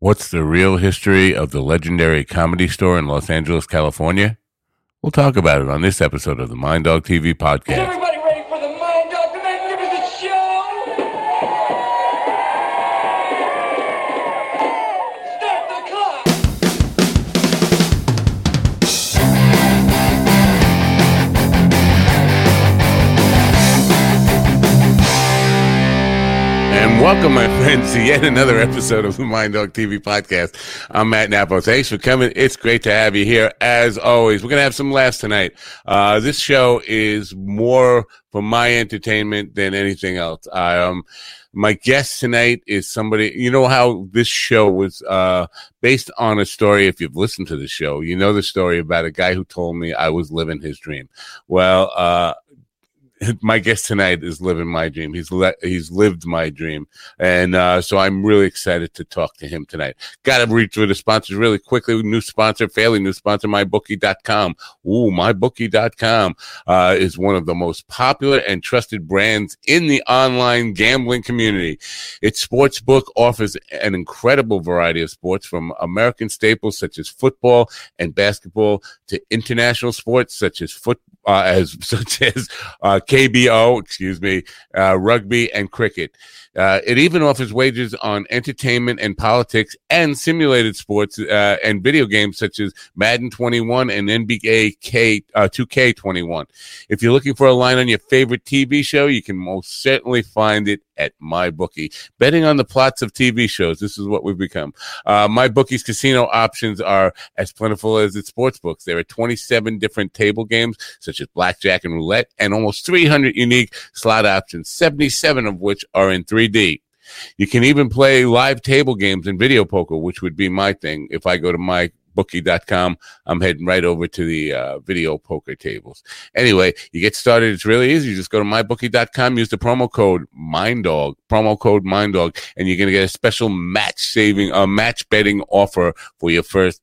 What's the real history of the legendary comedy store in Los Angeles, California? We'll talk about it on this episode of the Mind Dog TV podcast. Welcome, my friends, to yet another episode of the Mind Dog TV podcast. I'm Matt Napo. Thanks for coming. It's great to have you here. As always, we're going to have some laughs tonight. Uh, this show is more for my entertainment than anything else. Um, my guest tonight is somebody, you know how this show was, uh, based on a story. If you've listened to the show, you know the story about a guy who told me I was living his dream. Well, uh, my guest tonight is living my dream. He's le- he's lived my dream, and uh, so I'm really excited to talk to him tonight. Got to read through the sponsors really quickly. New sponsor, fairly new sponsor, MyBookie.com. Ooh, MyBookie.com uh, is one of the most popular and trusted brands in the online gambling community. Its sports book offers an incredible variety of sports, from American staples such as football and basketball to international sports such as foot uh, as such as uh, KBO, excuse me, uh, rugby and cricket. Uh, it even offers wagers on entertainment and politics and simulated sports uh, and video games such as Madden 21 and NBA K, uh, 2K21. If you're looking for a line on your favorite TV show, you can most certainly find it at MyBookie. Betting on the plots of TV shows, this is what we've become. Uh, MyBookie's casino options are as plentiful as its sports books. There are 27 different table games, such as blackjack and roulette, and almost 300 unique slot options, 77 of which are in 3D. You can even play live table games and video poker, which would be my thing. If I go to mybookie.com, I'm heading right over to the uh, video poker tables. Anyway, you get started. It's really easy. You just go to mybookie.com, use the promo code MINDDOG, promo code MINDDOG, and you're going to get a special match saving, uh, match betting offer for your first,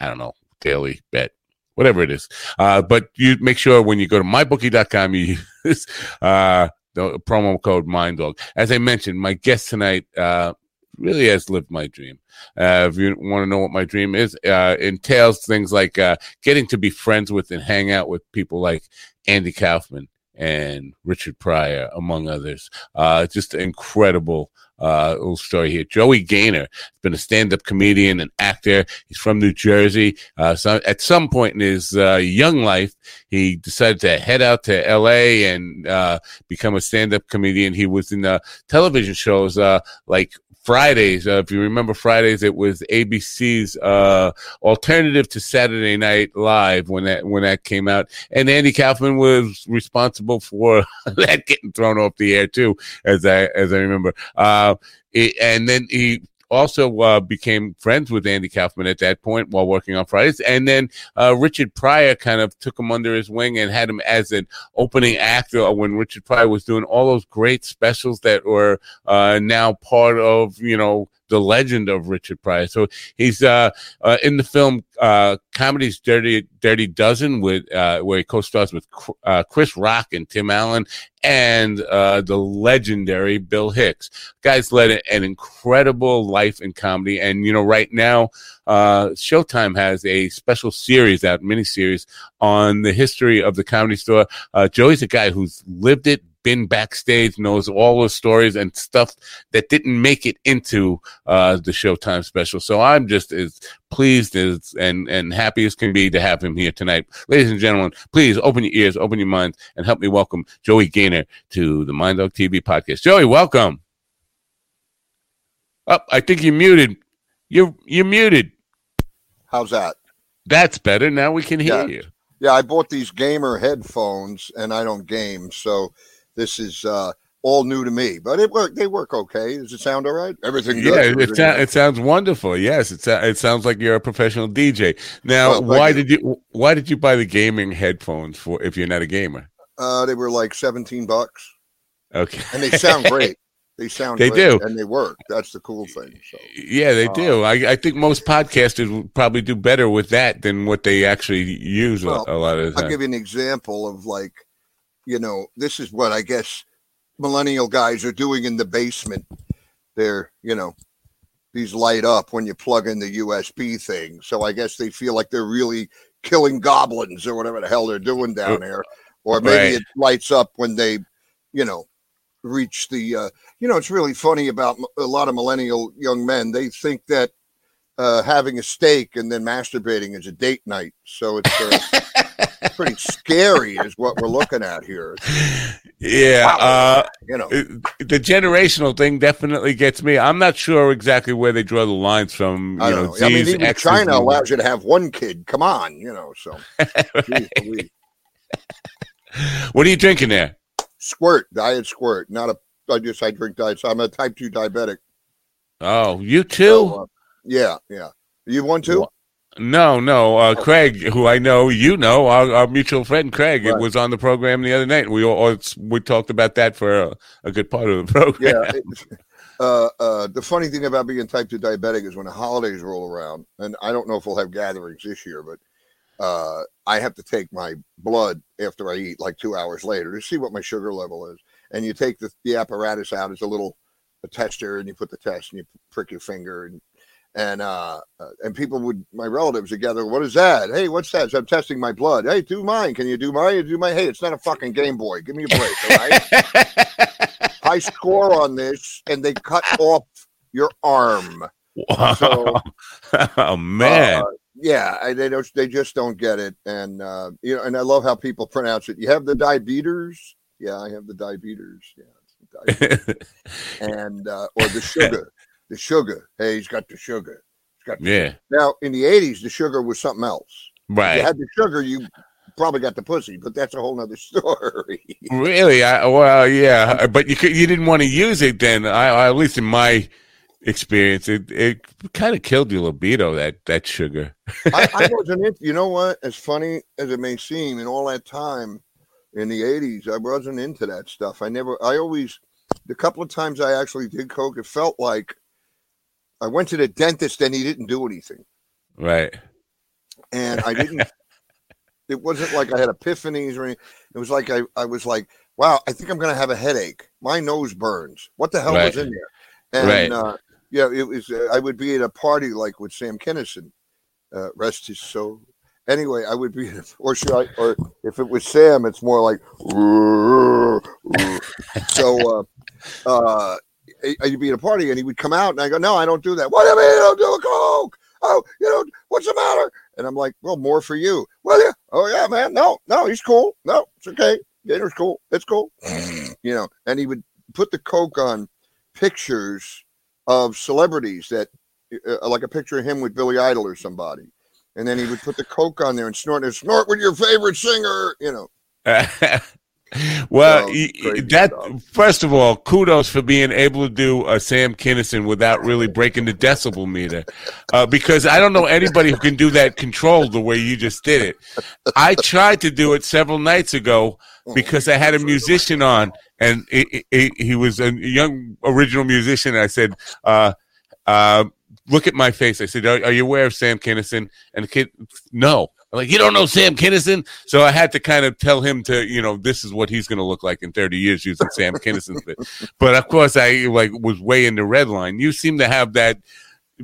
I don't know, daily bet whatever it is. Uh, but you make sure when you go to mybookie.com, you use uh, the promo code Mind Dog. As I mentioned, my guest tonight uh, really has lived my dream. Uh, if you want to know what my dream is, uh, entails things like uh, getting to be friends with and hang out with people like Andy Kaufman and Richard Pryor, among others. Uh, just incredible uh, little story here. Joey Gaynor has been a stand-up comedian and actor. He's from New Jersey. Uh, so at some point in his uh, young life, he decided to head out to L.A. and uh, become a stand-up comedian. He was in television shows uh, like Fridays. Uh, if you remember Fridays, it was ABC's uh, alternative to Saturday Night Live when that when that came out, and Andy Kaufman was responsible for that getting thrown off the air too, as I as I remember. Uh, it, and then he also uh, became friends with Andy Kaufman at that point while working on Fridays. And then uh, Richard Pryor kind of took him under his wing and had him as an opening actor when Richard Pryor was doing all those great specials that were uh, now part of, you know, the legend of Richard Pryor. So he's uh, uh, in the film uh, Comedy's Dirty Dirty Dozen with uh, where he co-stars with uh, Chris Rock and Tim Allen and uh, the legendary Bill Hicks. Guys led an incredible life in comedy, and you know right now uh, Showtime has a special series out, mini series on the history of the Comedy Store. Uh, Joey's a guy who's lived it, been backstage, knows all the stories and stuff that didn't make it into uh, the Showtime special. So I'm just as pleased as and and happy as can be to have him here tonight, ladies and gentlemen. Please open your ears, open your minds, and help me welcome Joey Gaynor to the Mind Dog TV podcast. Joey, welcome. Oh, I think you're muted. You're you're muted. How's that? That's better. Now we can hear Yeah. you. Yeah, I bought these gamer headphones, and I don't game, so this is uh, all new to me. But it work. They work okay. Does it sound all right? Everything good? Yeah, it, sou- it sounds wonderful. Yes, it, sou- it sounds like you're a professional DJ. Now, Well, why you. did you why did you buy the gaming headphones for if you're not a gamer? uh, they were like seventeen bucks, Okay, and they sound great. They sound They great, do. and they work. That's the cool thing. So yeah, they Uh, do. I, I think most podcasters would probably do better with that than what they actually use a- Well, a, lot of I'll time. give you an example of like, you know, this is what I guess millennial guys are doing in the basement. They're, you know, these light up when you plug in the USB thing. So I guess they feel like they're really killing goblins or whatever the hell they're doing down there. Or maybe Right. it lights up when they, you know, reach the. Uh, you know, it's really funny about a lot of millennial young men. They think that uh, having a steak and then masturbating is a date night. So it's uh, pretty scary, is what we're looking at here. Yeah, uh, You know, the generational thing definitely gets me. I'm not sure exactly where they draw the lines from. You I know, know. I mean, even X's, China allows you to have one kid. Come on, you know. So, Jeez. What are you drinking there? squirt, diet squirt. Not a. I just I drink diet. So I'm a type two diabetic. Oh, you So, too? uh, yeah, yeah. You one too? No, no. Uh, Craig, who I know, you know, our, our mutual friend Craig, it was on the program the other night. We all, all we talked about that for a, a good part of the program. Yeah. it- uh, uh, the funny thing about being type 2 diabetic is when the holidays roll around, and I don't know if we'll have gatherings this year, but uh, I have to take my blood after I eat like two hours later to see what my sugar level is. And you take the, the apparatus out, it's a little a tester, and you put the test and you prick your finger. And and uh, uh, and people would, my relatives would gather, what is that? Hey, what's that? So I'm testing my blood. Hey, do mine. Can you do mine? You do my. Hey, it's not a fucking Game Boy. Give me a break. All right. high score on this, and they cut off your arm. So, oh man, Uh, yeah, they don't. They just don't get it, and uh, you know, and I love how people pronounce it. You have the diabetes. Yeah, I have the diabetes. Yeah, diabetes. and uh, or the sugar, the sugar. Hey, he's got the sugar. He's got the yeah, Now, in the '80s, the sugar was something else. If right. you had the sugar, you probably got the pussy, but that's a whole nother story. Really? I, well, yeah, uh, but you could, you didn't want to use it then. I, I at least in my experience, it it kind of killed your libido. That that sugar. I, I wasn't into, you know what? As funny as it may seem, in all that time in the 80s, I wasn't into that stuff. I never, I always, the couple of times I actually did Coke, it felt like I went to the dentist and he didn't do anything. Right. And I didn't, it wasn't like I had epiphanies or anything. It was like I, I was like, wow, I think I'm going to have a headache. My nose burns. What the hell Right. was in there? And, Right. uh, yeah, it was, uh, I would be at a party like with Sam Kinison, uh, rest his soul. Anyway, I would be, or should I, or if it was Sam, it's more like, so, uh, uh, I'd be at a party and he would come out and I go, no, I don't do that. What do you mean you don't do a Coke? Oh, you know, what's the matter? And I'm like, well, more for you. Well, yeah. Oh, yeah, man. No, no, he's cool. No, it's okay. Gator's cool. It's cool. you know, and he would put the Coke on pictures of celebrities that, uh, like a picture of him with Billy Idol or somebody. And then he would put the Coke on there and snort and snort with your favorite singer, you know. well, So, y- y- crazy that stuff. first of all, kudos for being able to do a Sam Kinison without really breaking the decibel meter, uh, because I don't know anybody who can do that controlled the way you just did it. I tried to do it several nights ago because I had a musician on, and he, he, he was a young original musician. And I said, uh, uh, "Look at my face." I said, "Are, are you aware of Sam Kinison?" And the kid, "No." I'm like, "You don't know Sam Kinison?" So I had to kind of tell him to, you know, this is what he's going to look like in 30 years using Sam Kinison's bit. But of course, I like was way in the red line. You seem to have that.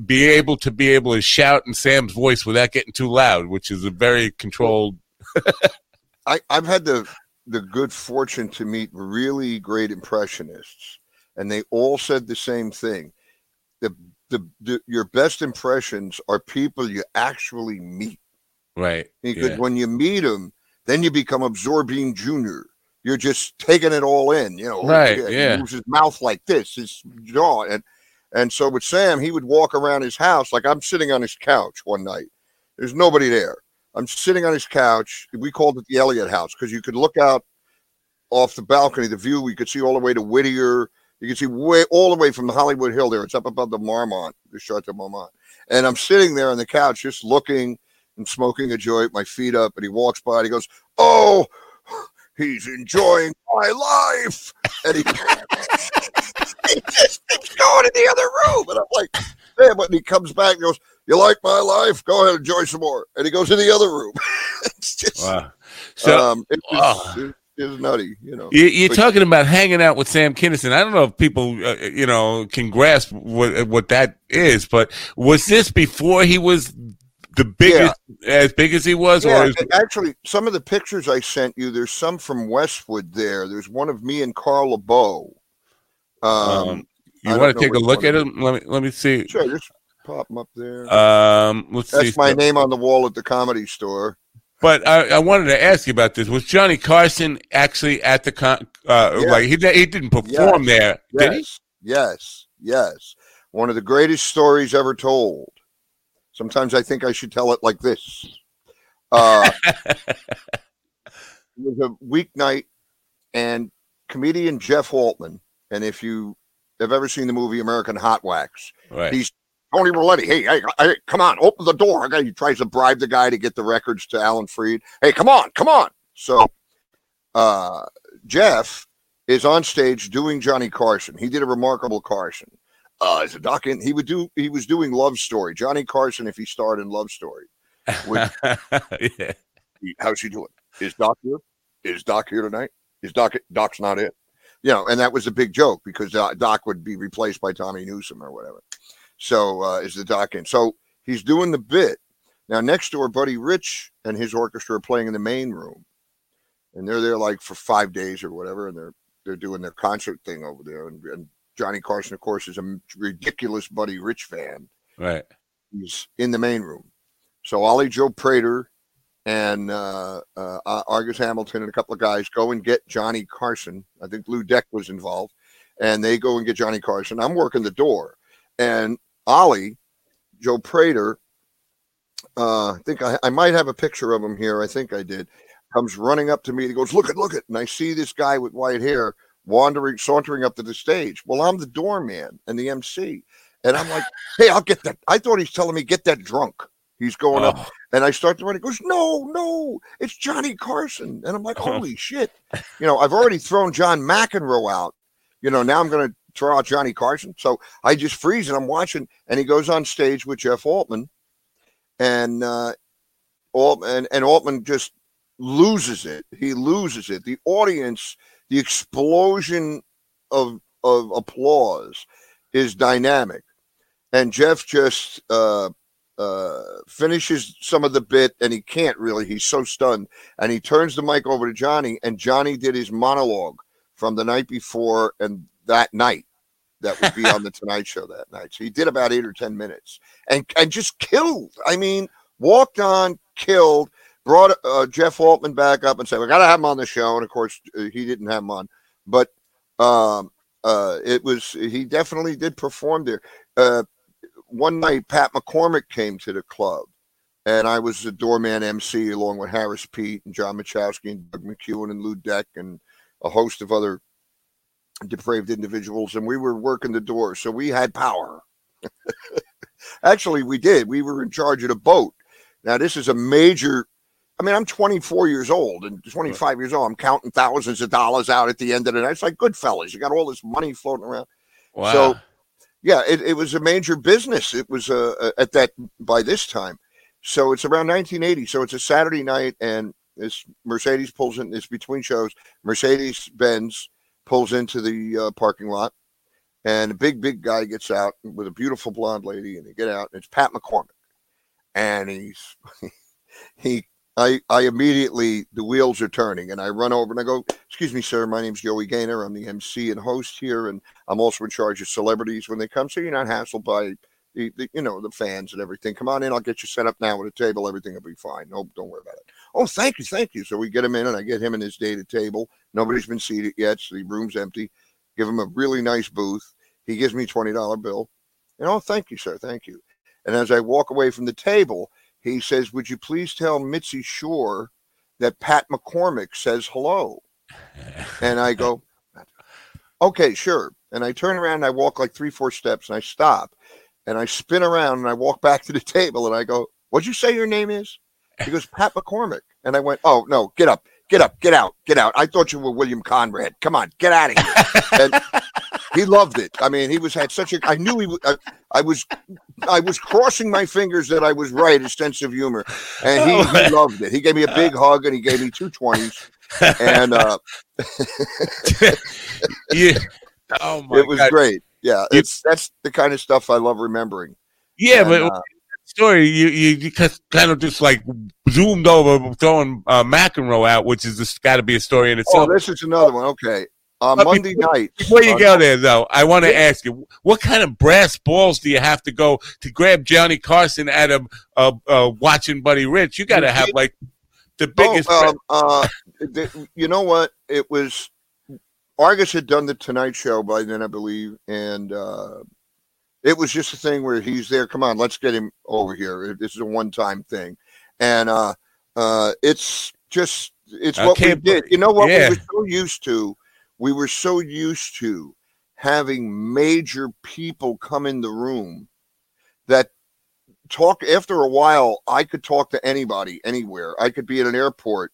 Be able to be able to shout in Sam's voice without getting too loud, which is a very controlled. I, I've had the the good fortune to meet really great impressionists, and they all said the same thing. The, the, the your best impressions are people you actually meet. Right. Because Yeah. when you meet him, then you become absorbing Junior. You're just taking it all in, you know. Right, He yeah. moves his mouth like this, his jaw, and and so with Sam, he would walk around his house like I'm sitting on his couch one night. There's nobody there. I'm sitting on his couch. We called it the Elliott House because you could look out off the balcony, the view. We could see all the way to Whittier. You can see way all the way from the Hollywood Hill there. It's up above the Marmont, the Chateau Marmont. And I'm sitting there on the couch just looking and smoking a joint, my feet up, and he walks by and he goes, Oh, he's enjoying my life. And he, he just keeps going in the other room. And I'm like, man, but he comes back and goes, You like my life? Go ahead and enjoy some more. And he goes in the other room. it's just Wow. So um, it was, Oh. it, is nutty, you know. You, you're But- talking about hanging out with Sam Kinison. I don't know if people, uh, you know, can grasp what what that is, but was this before he was the biggest, as big as he was, Yeah, or is, actually, some of the pictures I sent you, there's some from Westwood there. There's one of me and Carl LaBove. Um, um, you I want to take a look at it him? Let me let me see. sure, just pop them up there. Um, let's see. That's my name on the wall at the comedy store. But I, I wanted to ask you about this. Was Johnny Carson actually at the con? Uh, Yeah. Like he he didn't perform there, did he? Yes, yes, yes. One of the greatest stories ever told. Sometimes I think I should tell it like this. Uh, it was a weeknight, and comedian Jeff Altman, and if you have ever seen the movie American Hot Wax, Right. he's Tony Roletti. Hey, hey, hey, come on, open the door. Okay, he tries to bribe the guy to get the records to Alan Freed. Hey, come on, come on. So, uh, Jeff is on stage doing Johnny Carson. He did a remarkable Carson. Uh, as a doc in, he would do. He was doing Love Story. Johnny Carson, if he starred in Love Story, would yeah. how's he doing? Is Doc here? Is Doc here tonight? Is Doc? Doc's not it. You know, and that was a big joke because uh, Doc would be replaced by Tommy Newsom or whatever. So uh, is the Doc in? So he's doing the bit now. Next door, Buddy Rich and his orchestra are playing in the main room, and they're there like for five days or whatever, and they're they're doing their concert thing over there. And, and Johnny Carson, of course, is a ridiculous Buddy Rich fan Right. he's in the main room. So Ollie Joe Prater and uh, uh, Argus Hamilton and a couple of guys go and get Johnny Carson. I think Lou Deck was involved, and they go and get Johnny Carson. I'm working the door, and Ollie Joe Prater. Uh, I think I, I might have a picture of him here. I think I did. Comes running up to me. He goes, "Look at, look at!" And I see this guy with white hair wandering, sauntering up to the stage. Well, I'm the doorman and the MC, and I'm like, "Hey, I'll get that." I thought he's telling me get that drunk. He's going up, Oh, and I start to run. He goes, "No, no, it's Johnny Carson," and I'm like, "Holy shit!" You know, I've already thrown John McEnroe out. You know, now I'm going to throw out Johnny Carson. So I just freeze and I'm watching, and he goes on stage with Jeff Altman, and uh, Altman and, and Altman just loses it. He loses it. The audience, the explosion of of applause is dynamic, and Jeff just uh, uh, finishes some of the bit, and he can't really. He's so stunned, and he turns the mic over to Johnny, and Johnny did his monologue from the night before and that night. That would be on the Tonight Show that night. So he did about eight or ten minutes, and and just killed. I mean, walked on, killed, brought uh, Jeff Altman back up and said, "We got to have him on the show." And of course, uh, he didn't have him on, but um, uh, it was he definitely did perform there. Uh, one night, Pat McCormick came to the club, and I was the doorman MC along with Harris Pete and John Machowski and Doug McEwen and Lou Deck and a host of other depraved individuals, and we were working the door, so we had power. Actually, we did. We were in charge of the boat. Now, this is a major. I mean, I'm 24 years old and 25 years old. I'm counting thousands of dollars out at the end of the night. It's like good Goodfellas. You got all this money floating around. wow. So, yeah, it, it was a major business. It was uh, at that by this time. So it's around 1980. So it's a Saturday night, and this Mercedes pulls in. It's between shows. Mercedes Benz pulls into the uh, parking lot, and a big, big guy gets out with a beautiful blonde lady, and they get out, and it's Pat McCormick, and he's he. I, I immediately the wheels are turning and I run over and I go, excuse me, sir, my name's Joey Gaynor. I'm the MC and host here, and I'm also in charge of celebrities when they come, so you're not hassled by the, the you know the fans and everything. Come on in, I'll get you set up now with a table. Everything will be fine. No, don't worry about it. Oh, thank you, thank you. So we get him in, and I get him and his dated table. Nobody's been seated yet, so the room's empty. Give him a really nice booth. He gives me twenty dollar bill, and oh, thank you, sir, thank you. And as I walk away from the table, he says, "Would you please tell Mitzi Shore that Pat McCormick says hello?" And I go, okay, sure. And I turn around and I walk like three, four steps and I stop and I spin around and I walk back to the table and I go, What'd you say your name is? He goes, Pat McCormick. And I went, Oh, no, get up, get up, get out, get out. I thought you were William Conrad. Come on, get out of here. and he loved it. I mean, he was had such a, I knew he, I was, I was crossing my fingers that I was right, his sense of humor. And he, he loved it. He gave me a big hug and he gave me two 20s and uh, yeah. Oh my it was God. great. Yeah, You- it's that's the kind of stuff I love remembering. Yeah, And, but uh, story you you, you kind of just like zoomed over throwing uh, McEnroe out, which is just got to be a story in itself. oh, itself. this is another one. Okay, uh, Monday before- night. Before you go there, though, I want to ask you, what kind of brass balls do you have to go to grab Johnny Carson out of uh, uh, watching Buddy Rich? You got to have like the biggest. Oh, um, uh, the, you know what? It was Argus had done the Tonight Show by then, I believe, and uh, it was just a thing where he's there. Come on, let's get him over here. This is a one-time thing, and uh, uh, it's just it's I what we did. You know what yeah. we were so used to. We were so used to having major people come in the room that talk after a while i could talk to anybody anywhere i could be at an airport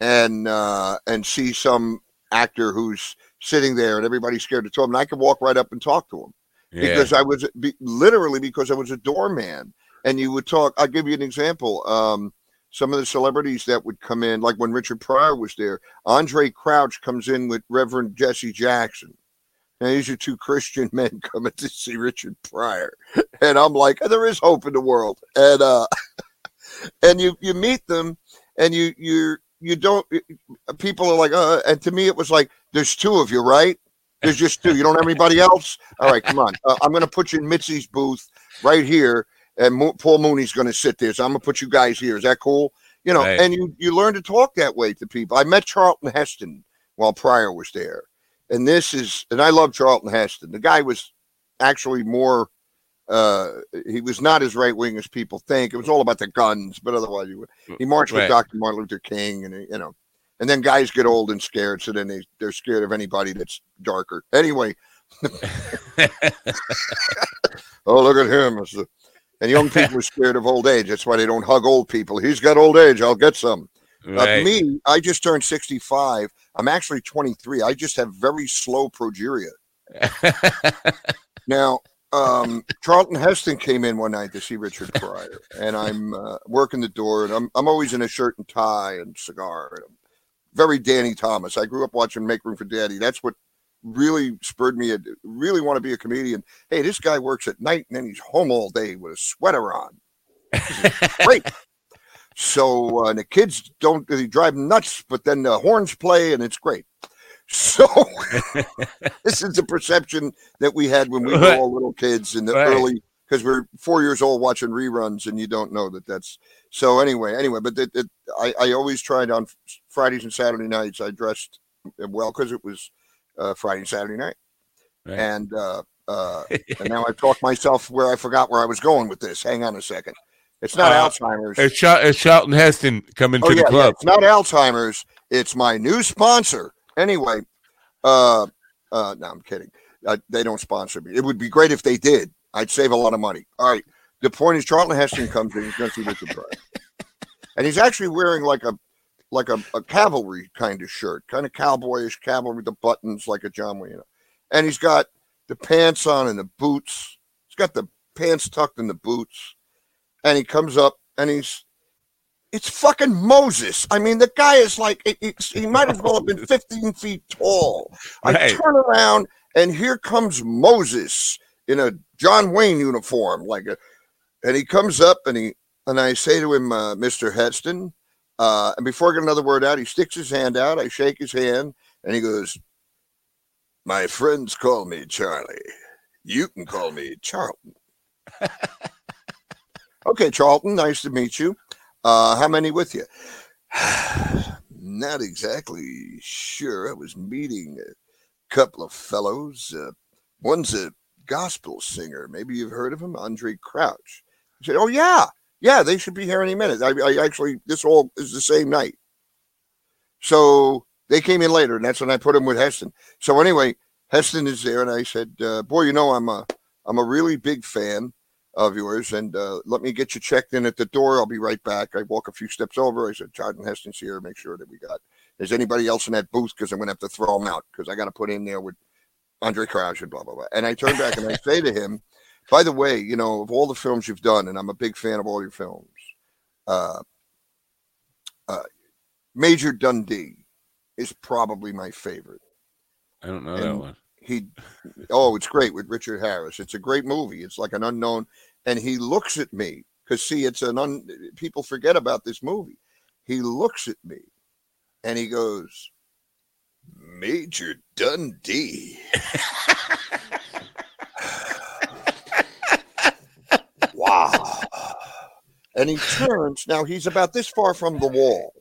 and uh and see some actor who's sitting there and everybody's scared to talk and i could walk right up and talk to him yeah. because i was be, literally because i was a doorman and you would talk i'll give you an example um some of the celebrities that would come in like when richard pryor was there andre crouch comes in with reverend jesse jackson now, these are two Christian men coming to see Richard Pryor, and I'm like, there is hope in the world, and uh, and you you meet them, and you you you don't. People are like, uh, and to me, it was like, there's two of you, right? There's just two. You don't have anybody else. All right, come on. Uh, I'm going to put you in Mitzi's booth right here, and Mo- Paul Mooney's going to sit there. So I'm going to put you guys here. Is that cool? You know, Right. and you you learn to talk that way to people. I met Charlton Heston while Pryor was there and this is and I love Charlton Heston. The guy was actually more uh he was not as right wing as people think. It was all about the guns, but otherwise he, wa- he marched Right. with Dr. Martin Luther King and you know and then guys get old and scared, so then they, they're scared of anybody that's darker. Anyway, oh look at him. And young people are scared of old age. That's why they don't hug old people. He's got old age. I'll get some. Uh, me, I just turned 65. I'm actually 23. I just have very slow progeria. Now, um, Charlton Heston came in one night to see Richard Pryor, and I'm uh, working the door, and I'm I'm always in a shirt and tie and cigar. And very Danny Thomas. I grew up watching Make Room for Daddy. That's what really spurred me to really want to be a comedian. Hey, this guy works at night and then he's home all day with a sweater on. Great. So uh, the kids don't they drive nuts, but then the horns play and it's great. So this is the perception that we had when we were all little kids in the Right. early because we're four years old watching reruns and you don't know that that's so anyway anyway but that that I, I always tried on fridays and saturday nights i dressed well because it was uh, friday and saturday night Right. and uh, uh, and now i've talked myself where i forgot where i was going with this hang on a second it's not Uh, alzheimer's It's, it's Charlton Heston coming Oh, to yeah, the yeah, club. It's not Alzheimer's. It's my new sponsor. Anyway, uh, uh, no, I'm kidding. Uh, they don't sponsor me. It would be great if they did. I'd save a lot of money. All right. The point is, Charlton Heston comes in. He's going to see Richard Pryor, and he's actually wearing like a like a, a cavalry kind of shirt, kind of cowboyish cavalry with the buttons like a John Wayne. And he's got the pants on and the boots. He's got the pants tucked in the boots, and he comes up and he's it's fucking Moses. I mean, the guy is like, it- he might as well have been 15 feet tall. I Right. turn around and here comes Moses in a John Wayne uniform, like a, and he comes up and he, and I say to him, uh, Mr. Heston, uh, and before I get another word out, he sticks his hand out. I shake his hand and he goes, My friends call me Charlie. You can call me Charlton. okay, Charlton, nice to meet you. Uh, how many with you? Not exactly sure. I was meeting a couple of fellows. Uh, one's a gospel singer. Maybe you've heard of him, Andraé Crouch. I said, "Oh yeah, yeah, they should be here any minute." I, I actually, this all is the same night. So they came in later, and that's when I put him with Heston. So anyway, Heston is there, and I said, uh, "Boy, you know, I'm a, I'm a really big fan." of yours and uh, let me get you checked in at the door. I'll be right back. I walk a few steps over. I said, Charlton Heston's here. Make sure that we got, is anybody else in that booth? Because I'm going to have to throw them out because I got to put in there with Andraé Crouch and blah, blah, blah. And I turn back and I say to him, by the way, you know, of all the films you've done, and I'm a big fan of all your films, uh, uh, Major Dundee is probably my favorite. I don't know that one. He, oh, it's great with Richard Harris. It's a great movie. It's like an unknown, and he looks at me because see, it's an un. People forget about this movie. He looks at me, and he goes, "Major Dundee." And he turns. Now he's about this far from the wall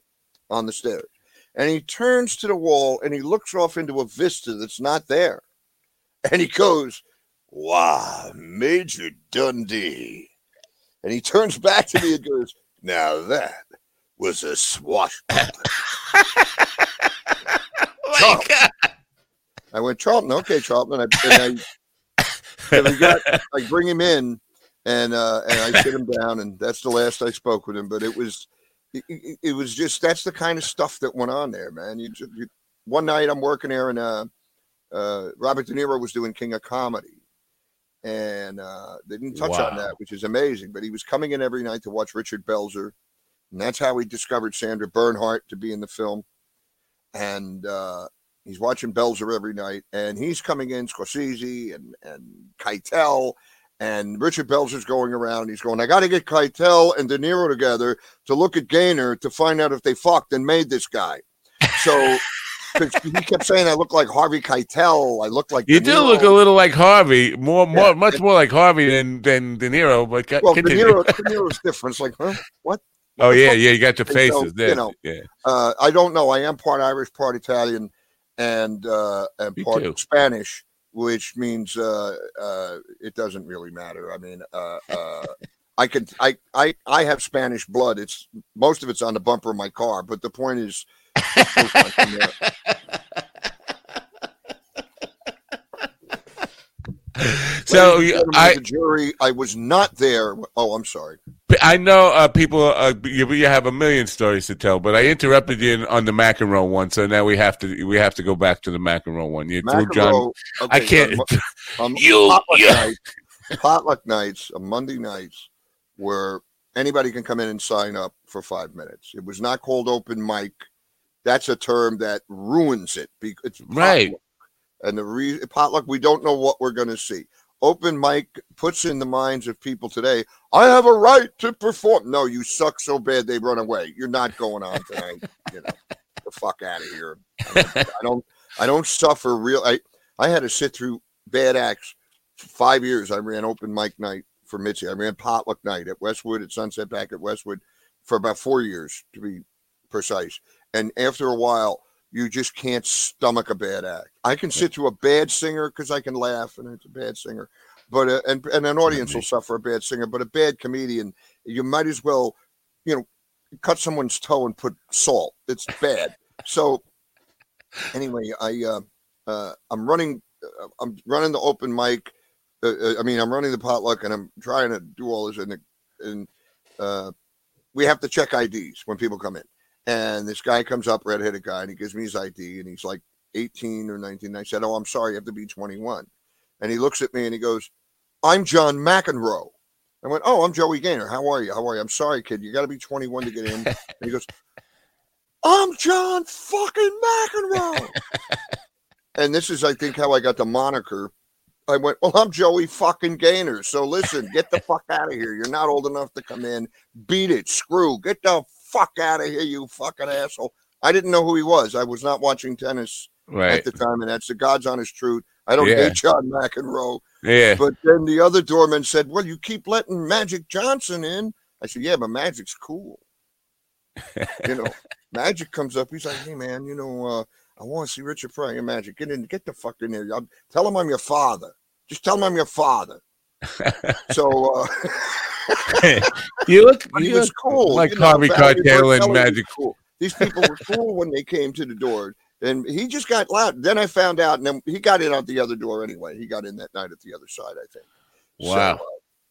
on the stairs. And he turns to the wall and he looks off into a vista that's not there. And he goes, Wow, Major Dundee. And he turns back to me and goes, Now that was a swashbuckler. Oh. I went, Charlton, okay, Charlton. And I, and I, and we got, I bring him in and uh, and I sit him down, and that's the last I spoke with him. But it was it, it, was just that's the kind of stuff that went on there, man. You, you one night I'm working there, and uh, uh, Robert De Niro was doing King of Comedy, and uh, they didn't touch on that, which is amazing. But he was coming in every night to watch Richard Belzer, and that's how he discovered Sandra Bernhard to be in the film. And uh, he's watching Belzer every night, and he's coming in Scorsese and and Keitel. And Richard Belzer's going around. He's going, I got to get Keitel and De Niro together to look at Gaynor to find out if they fucked and made this guy. So he kept saying I look like Harvey Keitel. I look like You do look a little like Harvey, more, more, Yeah. much more like Harvey than than De Niro. But well. De. Niro, De Niro's different. It's like, huh? What? oh What yeah, fuck? yeah. You got the And so, faces you there. know, yeah. Uh, I don't know. I am part Irish, part Italian, and uh, and Me part too. Spanish, which means uh, uh, it doesn't really matter. I mean, uh, uh, I can I, I I have Spanish blood. It's most of it's on the bumper of my car, but the point is. it's not from there. So Ladies and gentlemen of I the jury, I was not there. Oh, I'm sorry. I know uh, people. Uh, you, you have a million stories to tell, but I interrupted you on the McEnroe one, so now we have to we have to go back to the McEnroe one. You threw John. McEnroe- I okay, can't. um, um, You- potluck you- nights, potluck nights, on Monday nights, where anybody can come in and sign up for five minutes. It was not called open mic. That's a term that ruins it. It's Right. And the re- potluck, we don't know what we're going to see. Open mic puts in the minds of people today. I have a right to perform. No, you suck so bad they run away. You're not going on tonight. you know, the fuck out of here. I don't, I don't. I don't suffer real. I I had to sit through bad acts. Five years, I ran open mic night for Mitzi. I ran potluck night at Westwood at Sunset back at Westwood for about four years to be precise. And after a while, you just can't stomach a bad act. I can sit through a bad singer because I can laugh and it's a bad singer, but uh, and and an audience will suffer a bad singer, but a bad comedian, you might as well, you know, cut someone's toe and put salt. It's bad. So anyway, I uh, uh, I'm running uh, I'm running the open mic. Uh, uh, I mean, I'm running the potluck, and I'm trying to do all this, and and uh, we have to check IDs when people come in. And this guy comes up, redheaded guy, and he gives me his ID, and he's like 18 or 19. I said, "Oh, I'm sorry, you have to be 21." And he looks at me and he goes, "I'm John McEnroe." I went, "Oh, I'm Joey Gaynor. How are you? How are you? I'm sorry, kid. You got to be 21 to get in." and he goes, "I'm John fucking McEnroe." and this is, I think, how I got the moniker. I went, "Well, I'm Joey fucking Gaynor. So listen, get the fuck out of here. You're not old enough to come in. Beat it. Screw. Get the fuck out of here, you fucking asshole." I didn't know who he was. I was not watching tennis Right. at the time, and that's the God's honest truth. I don't Yeah. hate John McEnroe. Yeah. But then the other doorman said, Well, you keep letting Magic Johnson in. I said, Yeah, but Magic's cool. you know, Magic comes up. He's like, Hey, man, you know, uh, I want to see Richard Pryor. Magic, get in, get the fuck in there. I'll, tell him I'm your father. Just tell him I'm your father. so, uh, you look. but he you was look cool. Like you know, Harvey Keitel and Magic. Cool. These people were cool when they came to the door. And he just got loud. Then I found out, and then he got in out the other door anyway. He got in that night at the other side, I think. So, Wow. uh,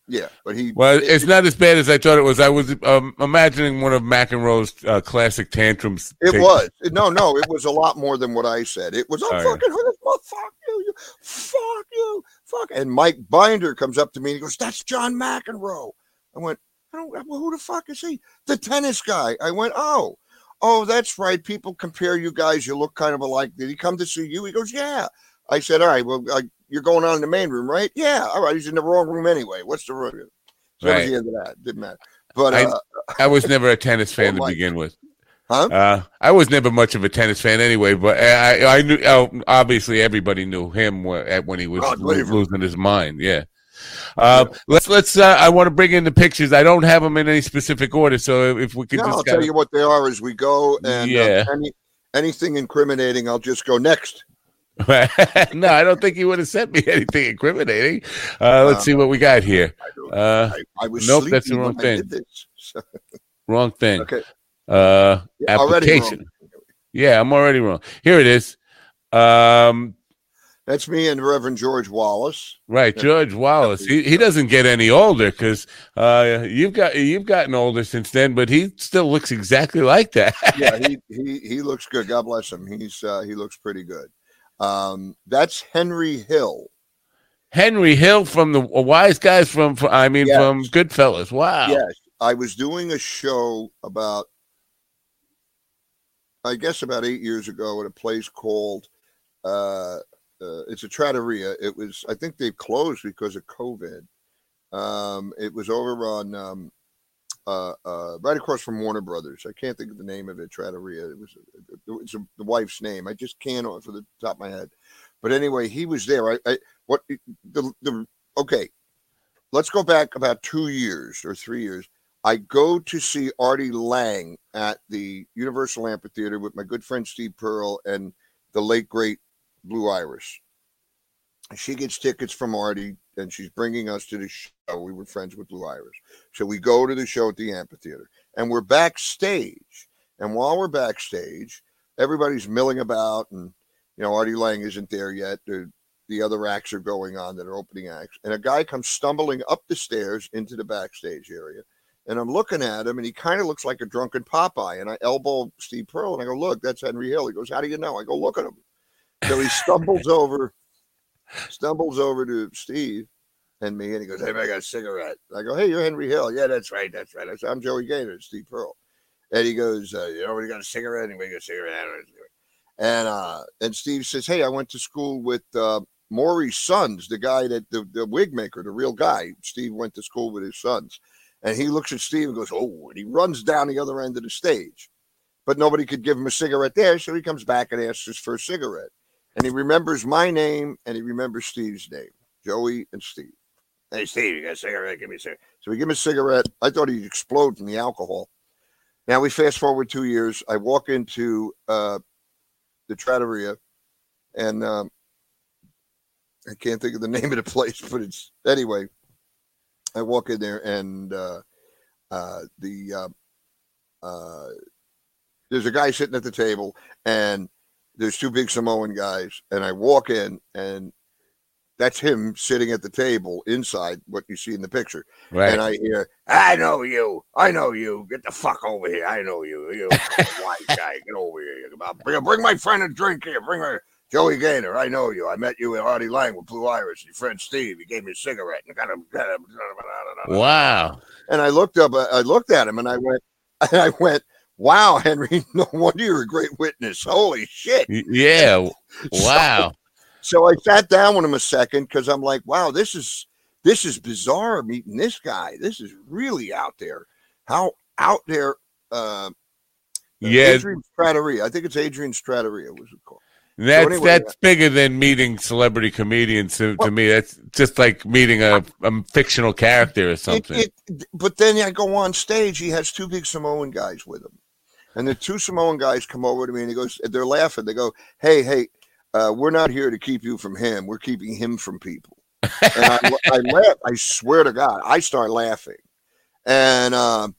yeah, but he. Well, it- it's not as bad as I thought it was. I was um, imagining one of McEnroe's uh, classic tantrums. It was no, no. It was a lot more than what I said. It was, I'm Oh, yeah. fucking. Fuck you, you, fuck you, fuck. And Mike Binder comes up to me and he goes, "That's John McEnroe." I went, "I don't. Well, who the fuck is he? The tennis guy." I went, "Oh, Oh, that's right. People compare you guys. You look kind of alike. Did he come to see you? He goes, Yeah. I said, All right, well, uh, you're going on in the main room, right? Yeah. All right. He's in the wrong room anyway. What's the room? So that was Right. the end of that. Didn't matter. But I- uh, I was never a tennis fan Oh to my- begin with. huh? Uh, I was never much of a tennis fan anyway, but I, I knew, oh, obviously everybody knew him wh- when he was Rod losing his mind. Yeah. Uh, let's, let's, uh, I want to bring in the pictures. I don't have them in any specific order. So if we could No, just I'll tell you what they are as we go. And Yeah. um, any, anything incriminating, I'll just go next. no, I don't think he would have sent me anything incriminating. Uh, let's Uh, see what we got here. I, Uh, I, was nope, that's the wrong thing. wrong thing. okay. Uh, Yeah, application. Yeah, I'm already wrong. Here it is. Um, That's me and Reverend George Wallace. right, George Wallace. He, he doesn't get any older because uh, you've got you've gotten older since then, but he still looks exactly like that. Yeah, he, he he looks good. God bless him. He's uh, he looks pretty good. Um, that's Henry Hill. Henry Hill from the Wise Guys from, from I mean Yes. from Goodfellas. Wow. Yes, I was doing a show about, I guess about eight years ago at a place called, uh, uh, it's a trattoria. It was, I think they closed because of COVID. Um, it was over on, um, uh, uh, right across from Warner Brothers. I can't think of the name of it. Trattoria. It was, it's a, the wife's name. I just can't off the top of my head. But anyway, he was there. I, I what the the okay. Let's go back about two years or three years. I go to see Artie Lange at the Universal Amphitheater with my good friend Steve Pearl and the late great Blue Iris. She gets tickets from Artie and she's bringing us to the show. We were friends with Blue Iris. So we go to the show at the amphitheater and we're backstage. And while we're backstage, everybody's milling about and you know, Artie Lange isn't there yet. The, the other acts are going on that are opening acts. And a guy comes stumbling up the stairs into the backstage area. And I'm looking at him and he kind of looks like a drunken Popeye. And I elbow Steve Pearl and I go, Look, that's Henry Hill. He goes, How do you know? I go, Look at him. So he stumbles over, stumbles over to Steve and me and he goes, Hey, I got a cigarette. I go, Hey, you're Henry Hill. Yeah, that's right. That's right. I said, I'm Joey Gaynor, Steve Pearl. And he goes, uh, You you got a cigarette? Anybody got a cigarette? And uh, and Steve says, Hey, I went to school with uh, Maury's sons, the guy that the, the wig maker, the real guy. Steve went to school with his sons. And he looks at Steve and goes, Oh, and he runs down the other end of the stage. But nobody could give him a cigarette there. So he comes back and asks for a cigarette. And he remembers my name and he remembers Steve's name, Joey and Steve. Hey, Steve, you got a cigarette? Give me a cigarette. So we give him a cigarette. I thought he'd explode from the alcohol. Now we fast forward two years. I walk into uh, the trattoria and um, I can't think of the name of the place, but it's anyway. I walk in there and uh, uh, the uh, uh, there's a guy sitting at the table and there's two big Samoan guys and I walk in and that's him sitting at the table inside what you see in the picture Right. and I hear I know you I know you get the fuck over here I know you you white guy get over here bring, bring my friend a drink here bring her Joey Gaynor, I know you. I met you at Artie Lange with Blue Iris. Your friend Steve. He gave me a cigarette and got him. Got him wow. and I looked up. I looked at him and I went. And I went. Wow, Henry. No wonder you're a great witness. Holy shit. Yeah. Wow. So I sat down with him a second because I'm like, wow, this is this is bizarre meeting this guy. This is really out there. How out there? Uh, Yeah. Adrian Trattoria. I think it's Adrian Trattoria was it called. That's anyway, that's bigger than meeting celebrity comedians. To, to me, that's just like meeting a, a fictional character or It- something. it- but then I go on stage. He has two big Samoan guys with him, and the two Samoan guys come over to me and he goes, they're laughing. They go, "Hey, hey, uh, we're not here to keep you from him. We're keeping him from people." And I, I laugh. I swear to God, I start laughing, and um,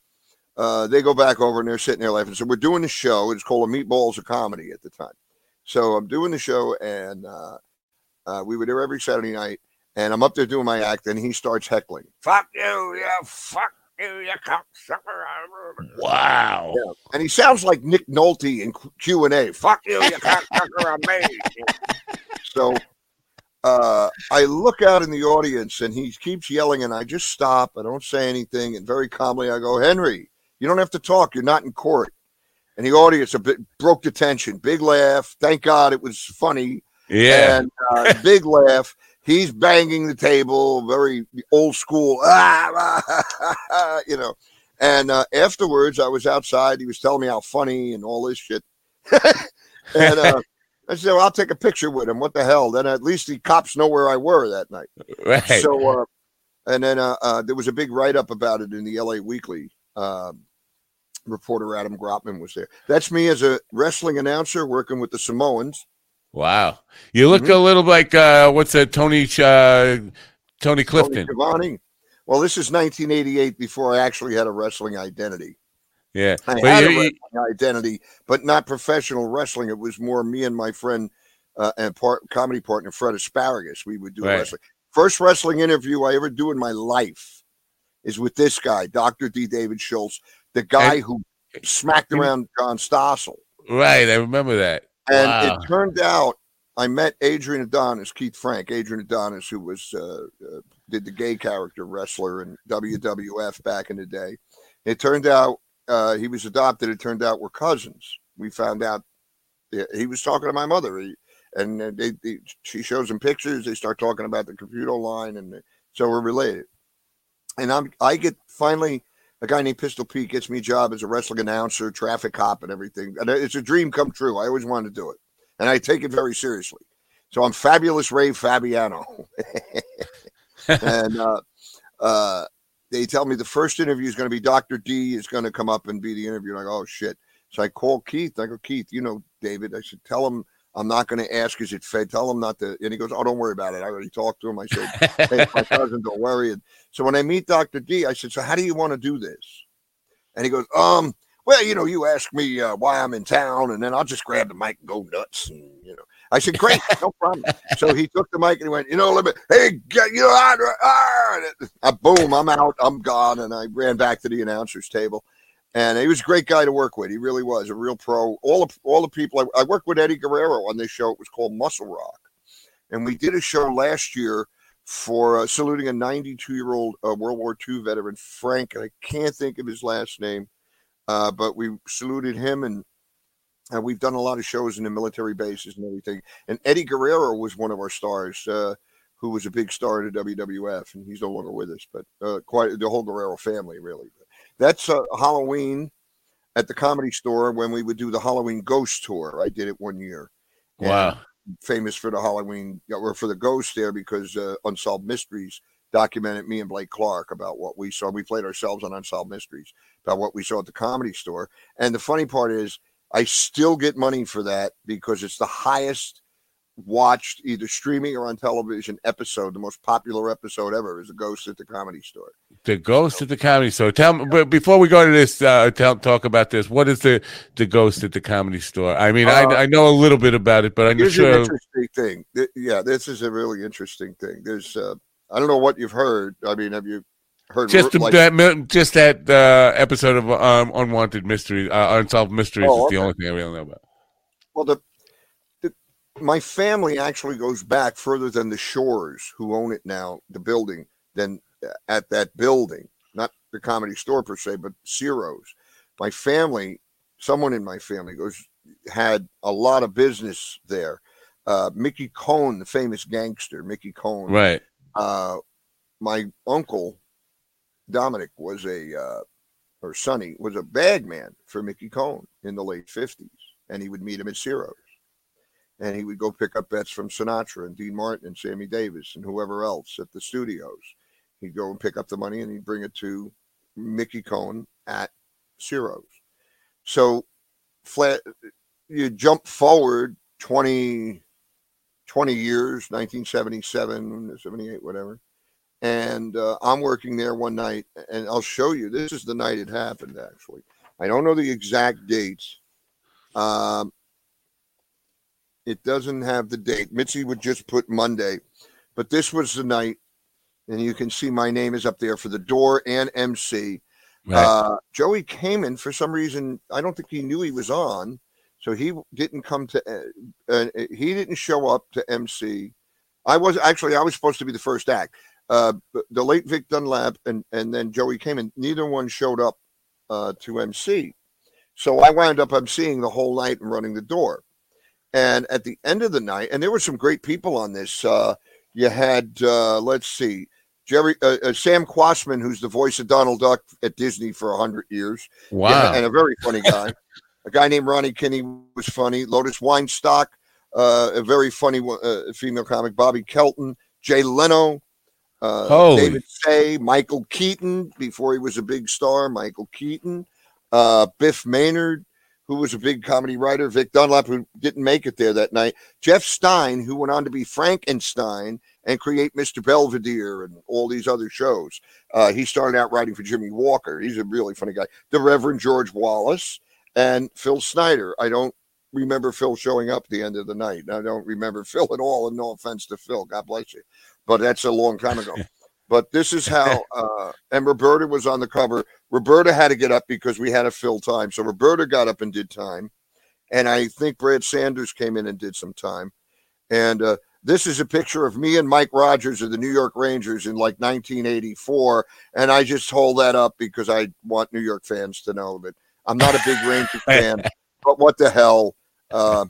uh, they go back over and they're sitting there laughing. So we're doing the show. It's called a Meatballs of Comedy at the time. So I'm doing the show, and uh, uh, we were there every Saturday night. And I'm up there doing my act, and he starts heckling. Fuck you, yeah, fuck you, you cocksucker. wow. And he sounds like Nick Nolte in Q and A. Fuck you, you cocksucker, I'm me. So uh, I look out in the audience, and he keeps yelling, and I just stop. I don't say anything, and very calmly I go, Henry, you don't have to talk. You're not in court. and the audience a bit broke the tension. Big laugh. Thank God it was funny. Yeah. And uh, big laugh. He's banging the table, very old school, ah, ah, you know. And uh, afterwards, I was outside. He was telling me how funny and all this shit. and uh, I said, well, I'll take a picture with him. What the hell? Then at least the cops know where I were that night. right. So, uh, and then uh, uh, there was a big write up about it in the LA Weekly. Um reporter Adam Grotman was there. That's me as a wrestling announcer working with the Samoans. Wow. You look Mhm. a little like uh, what's that? Tony uh, Tony Clifton. Tony. Well, this is 1988 before I actually had a wrestling identity. Yeah. I But had a wrestling identity, but not professional wrestling. It was more me and my friend uh, and part, comedy partner Fred Asparagus. We would do Right. wrestling. First wrestling interview I ever do in my life is with this guy, Dr. D. David Schultz, the guy And- who smacked around John Stossel. right. I remember that. And Wow. it turned out I met Adrian Adonis, Keith Frank, Adrian Adonis, who was uh, uh, did the gay character wrestler in WWF back in the day. It turned out uh, he was adopted. It turned out we're cousins. We found out he was talking to my mother, he, and they, they, she shows him pictures. They start talking about the computer line, and so we're related. And I'm I get finally a guy named Pistol Pete gets me a job as a wrestling announcer, traffic cop, and everything. And it's a dream come true. I always wanted to do it, and I take it very seriously. So I'm fabulous Ray Fabiano, and uh, uh, they tell me the first interview is going to be Dr. D is going to come up and be the interview. Go, oh shit. So I call Keith. I go, Keith, you know David. I should tell him I'm not going to ask, is it fed? Tell him not to. And he goes, oh, don't worry about it. I already talked to him. I said, hey, my cousin, don't worry. And so when I meet Dr. D, I said, so how do you want to do this? And he goes, um, well, you know, you ask me uh, why I'm in town, and then I'll just grab the mic and go nuts. And, you know, I said, great, no problem. so he took the mic and he went, you know, let me, hey, get, you know, ah, boom, I'm out, I'm gone. And I ran back to the announcer's table. And he was a great guy to work with. He really was a real pro. All the, all the people, I, I worked with Eddie Guerrero on this show. It was called Muscle Rock. And we did a show last year for uh, saluting a 92 year old uh, World War II veteran, Frank, and I can't think of his last name, uh, but we saluted him, and we've done a lot of shows in the military bases and everything. And Eddie Guerrero was one of our stars, uh, who was a big star in the WWF, and he's no longer with us, but uh, quite the whole Guerrero family, really. That's uh, Halloween at the comedy store when we would do the Halloween ghost tour. I did it one year. And Wow. famous for the Halloween or for the ghost there because uh, Unsolved Mysteries documented me and Blake Clark about what we saw. We played ourselves on Unsolved Mysteries about what we saw at the comedy store. And the funny part is, I still get money for that because it's the highest watched either streaming or on television episode. The most popular episode ever is The ghost at the comedy store. The ghost at the comedy store. Tell me, but before we go to this, uh, tell, talk about this. What is the the ghost at the comedy store? I mean, Uh, I I know a little bit about it, but I'm not Here's an sure. interesting thing. Th- Yeah, this is a really interesting thing. There's, uh, I don't know what you've heard. I mean, have you heard Just like- that, just that uh, episode of um, Unwanted Mysteries, uh, Unsolved Mysteries Oh, is the only thing I really know about. Well, the my family actually goes back further than the Shores, who own it now, the building, than uh, at that building, not the comedy store per se, but Ciro's. My family, someone in my family goes had a lot of business there. Uh, Mickey Cohen, the famous gangster, Mickey Cohen. Right. Uh, my uncle Dominic was a uh, or Sonny was a bag man for Mickey Cohen in the late fifties, and he would meet him at Ciro's, and he would go pick up bets from Sinatra and Dean Martin and Sammy Davis and whoever else at the studios. He'd go and pick up the money and he'd bring it to Mickey Cohen at Ciro's. So, flat, you jump forward 20, 20 years, 1977, 78, whatever. And uh, I'm working there one night, and I'll show you. This is the night it happened, actually. I don't know the exact dates. Um, it doesn't have the date. Mitzi would just put Monday, but this was the night, and you can see my name is up there for the door and MC. Right. Uh, Joey Kamen, for some reason, I don't think he knew he was on, so he didn't come to. Uh, uh, he didn't show up to MC. I was actually I was supposed to be the first act. Uh, the late Vic Dunlap and and then Joey Kamen, neither one showed up uh, to MC. So I wound up I'm seeing the whole night and running the door. And at the end of the night, and there were some great people on this. Uh, you had uh, let's see, Jerry uh, uh, Sam Quasman, who's the voice of Donald Duck at Disney for hundred years. Wow. Yeah, and a very funny guy. a guy named Ronnie Kinney was funny. Lotus Weinstock, uh, a very funny uh, female comic. Bobby Kelton, Jay Leno, uh, David Say, Michael Keaton before he was a big star. Michael Keaton, uh, Biff Maynard, who was a big comedy writer. Vic Dunlap, who didn't make it there that night. Jeff Stein, who went on to be Frankenstein and create Mr. Belvedere and all these other shows. Uh, he started out writing for Jimmy Walker. He's a really funny guy. The Reverend George Wallace and Phil Snyder. I don't remember Phil showing up at the end of the night. I don't remember Phil at all, and no offense to Phil. God bless you. But that's a long time ago. But this is how, uh, and Roberta was on the cover. Roberta had to get up because we had to fill time. So Roberta got up and did time. And I think Brad Sanders came in and did some time. And uh, this is a picture of me and Mike Rogers of the New York Rangers in like 1984. And I just hold that up because I want New York fans to know that I'm not a big Ranger fan, but what the hell? Uh,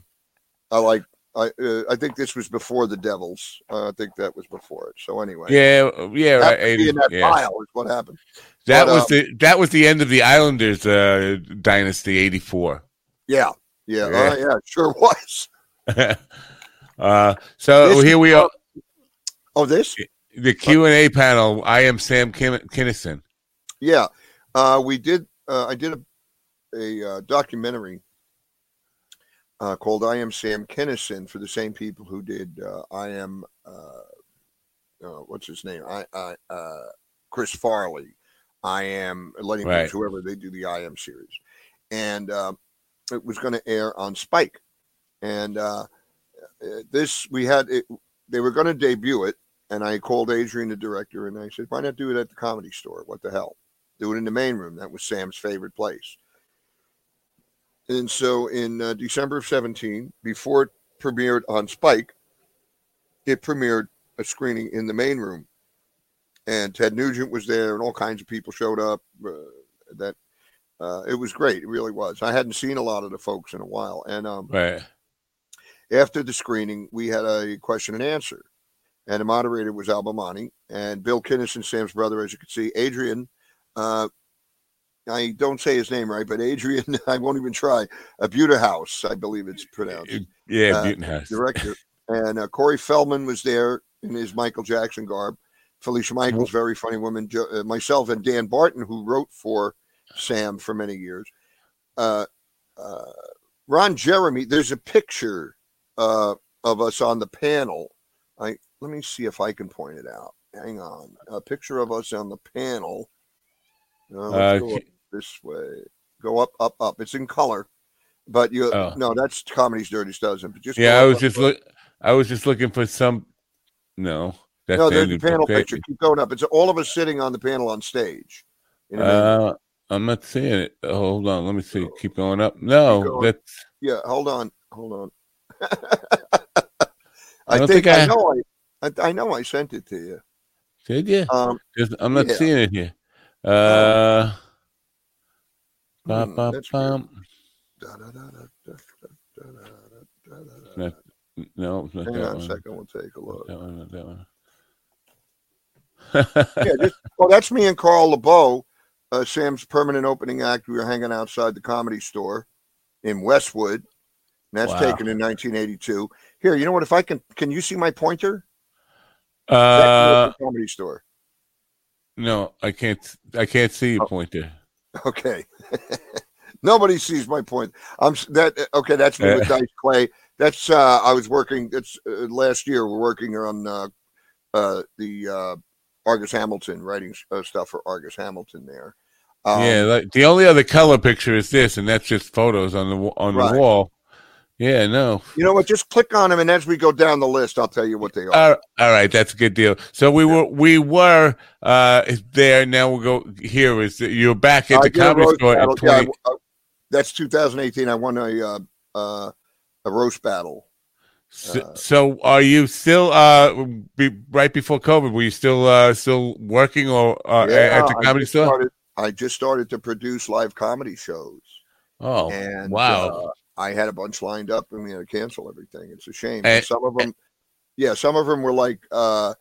I like. I uh, I think this was before the Devils. Uh, I think that was before it. So anyway, Yeah, yeah, right. That, in that yeah. pile is what happened. That But, was uh, the that was the end of the Islanders uh, dynasty, eighty four. Yeah, yeah, Yeah. uh, yeah, sure was. uh, so This- here we are, Oh, this? the Q and A panel. I am Sam Kin- Kinison. Yeah, uh, we did. Uh, I did a a uh, documentary uh, called "I Am Sam Kinison" for the same people who did uh, "I Am." Uh, uh, what's his name? I, I uh, Chris Farley. I am Letting Right. Bruce, whoever they do the I Am series, and uh, it was going to air on Spike, and this we had it. They were going to debut it, and I called Adrian, the director, and I said, "Why not do it at the Comedy Store? What the hell? Do it in the main room. That was Sam's favorite place." And so in uh, December of 17, before it premiered on Spike, it premiered a screening in the main room. And Ted Nugent was there, and all kinds of people showed up. Uh, that uh, it was great. It really was. I hadn't seen a lot of the folks in a while. And um, Right. after the screening, we had a question and answer. And the moderator was Albamani and Bill Kinison, Sam's brother, as you can see. Adrian, uh, I don't say his name right, but Adrian, I won't even try. A Buta House, I believe it's pronounced, Yeah, Uh, Butenhouse. director. And uh, Corey Feldman was there in his Michael Jackson garb. Felicia Michaels, very funny woman. Jo- uh, myself and Dan Barton, who wrote for Sam for many years. Uh, uh, Ron Jeremy, there's a picture uh, of us on the panel. I let me see if I can point it out. Hang on, a picture of us on the panel. Uh, let's Uh, go up this way. Go up, up, up. It's in color, but you Oh. no, that's comedy's dirty dozen. But just Yeah, I was up, just look. I was just looking for some. No, that's no, the there's the panel pa- picture. Keep going up. It's all of us sitting on the panel on stage. You know what I mean? Uh, I'm not seeing it. Oh, hold on, let me see. Keep going up. No, going. that's. yeah, hold on, hold on. I I, think, think I, I- know I, I I know I sent it to you. Did you? Um, I'm not yeah. seeing it here. Uh, no, not Hang that on a second. We'll take a look. That one, that one. yeah, just, well, that's me and Carl LaBove, uh, Sam's permanent opening act. We were hanging outside the comedy store in Westwood. And that's wow. taken in 1982. Here, you know what? If I can, can you see my pointer? Uh, comedy store no, I can't. I can't see your Oh. pointer. Okay. Nobody sees my point. I'm that okay. That's me with Dice Clay. That's uh, I was working. It's uh, last year. We're working on uh, uh, the uh, Argus Hamilton writing uh, stuff for Argus Hamilton there. Um, yeah, like, the only other color picture is this, and that's just photos on the on Right. the wall. Yeah, no. You know what? Just click on them, and as we go down the list, I'll tell you what they are. All all right, that's a good deal. So we were we were uh there. Now we'll go. Here is you're back at the comedy store. battle. At Yeah, I- uh, that's 2018. I won a uh, uh, a roast battle. so, uh, so are you still uh be, right before COVID? Were you still uh still working or uh, Yeah, at the I comedy just store? started- I just started to produce live comedy shows. Oh, and wow. I had a bunch lined up, and we had to cancel everything. It's a shame. And- some of them, yeah, some of them were like uh,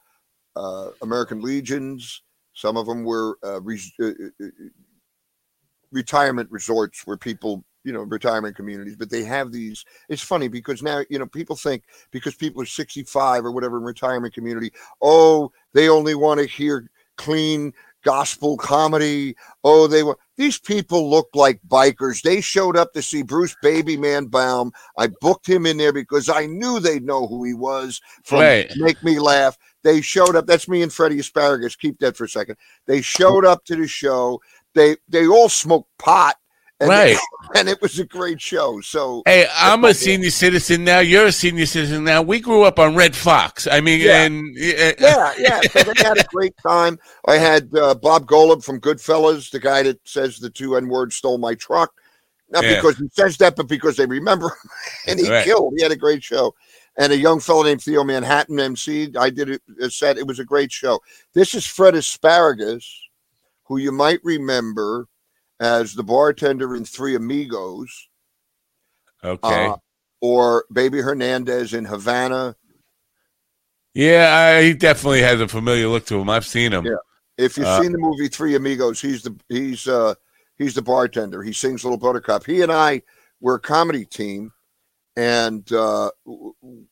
uh, American Legions. Some of them were uh, res- uh, uh, uh, retirement resorts where people, you know, retirement communities. But they have these. It's funny because now, you know, people think because people are sixty-five or whatever in retirement community, oh, they only want to hear clean gospel comedy. Oh, they were these people looked like bikers. They showed up to see Bruce Babyman Baum. I booked him in there because I knew they'd know who he was from Right. Make Me Laugh. They showed up. That's me and Freddie Asparagus. Keep that for a second. They showed up to the show. They they all smoked pot. And Right. and it was a great show. So Hey, I'm a senior citizen now. You're a senior citizen now. We grew up on Redd Foxx. I mean, Yeah. and uh, yeah, yeah. So they had a great time. I had uh, Bob Golub from Goodfellas, the guy that says the two N words stole my truck. Not Yeah. because he says that, but because they remember him. and he Right. killed. He had a great show. And a young fellow named Theo Manhattan MC. I did it, a set. It was a great show. This is Fred Asparagus, who you might remember as the bartender in Three Amigos, okay. uh, or Baby Hernandez in Havana. yeah, I, he definitely has a familiar look to him. I've seen him. Yeah. If you've Uh, seen the movie Three Amigos, he's the he's uh he's the bartender. He sings Little Buttercup. He and I were a comedy team, and uh,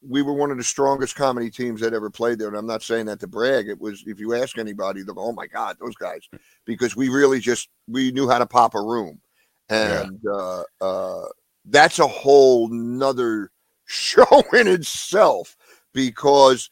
we were one of the strongest comedy teams that ever played there. And I'm not saying that to brag. It was if you ask anybody, they'll go, "Oh my God, those guys," because we really just we knew how to pop a room, Yeah. and uh, uh, that's a whole nother show in itself because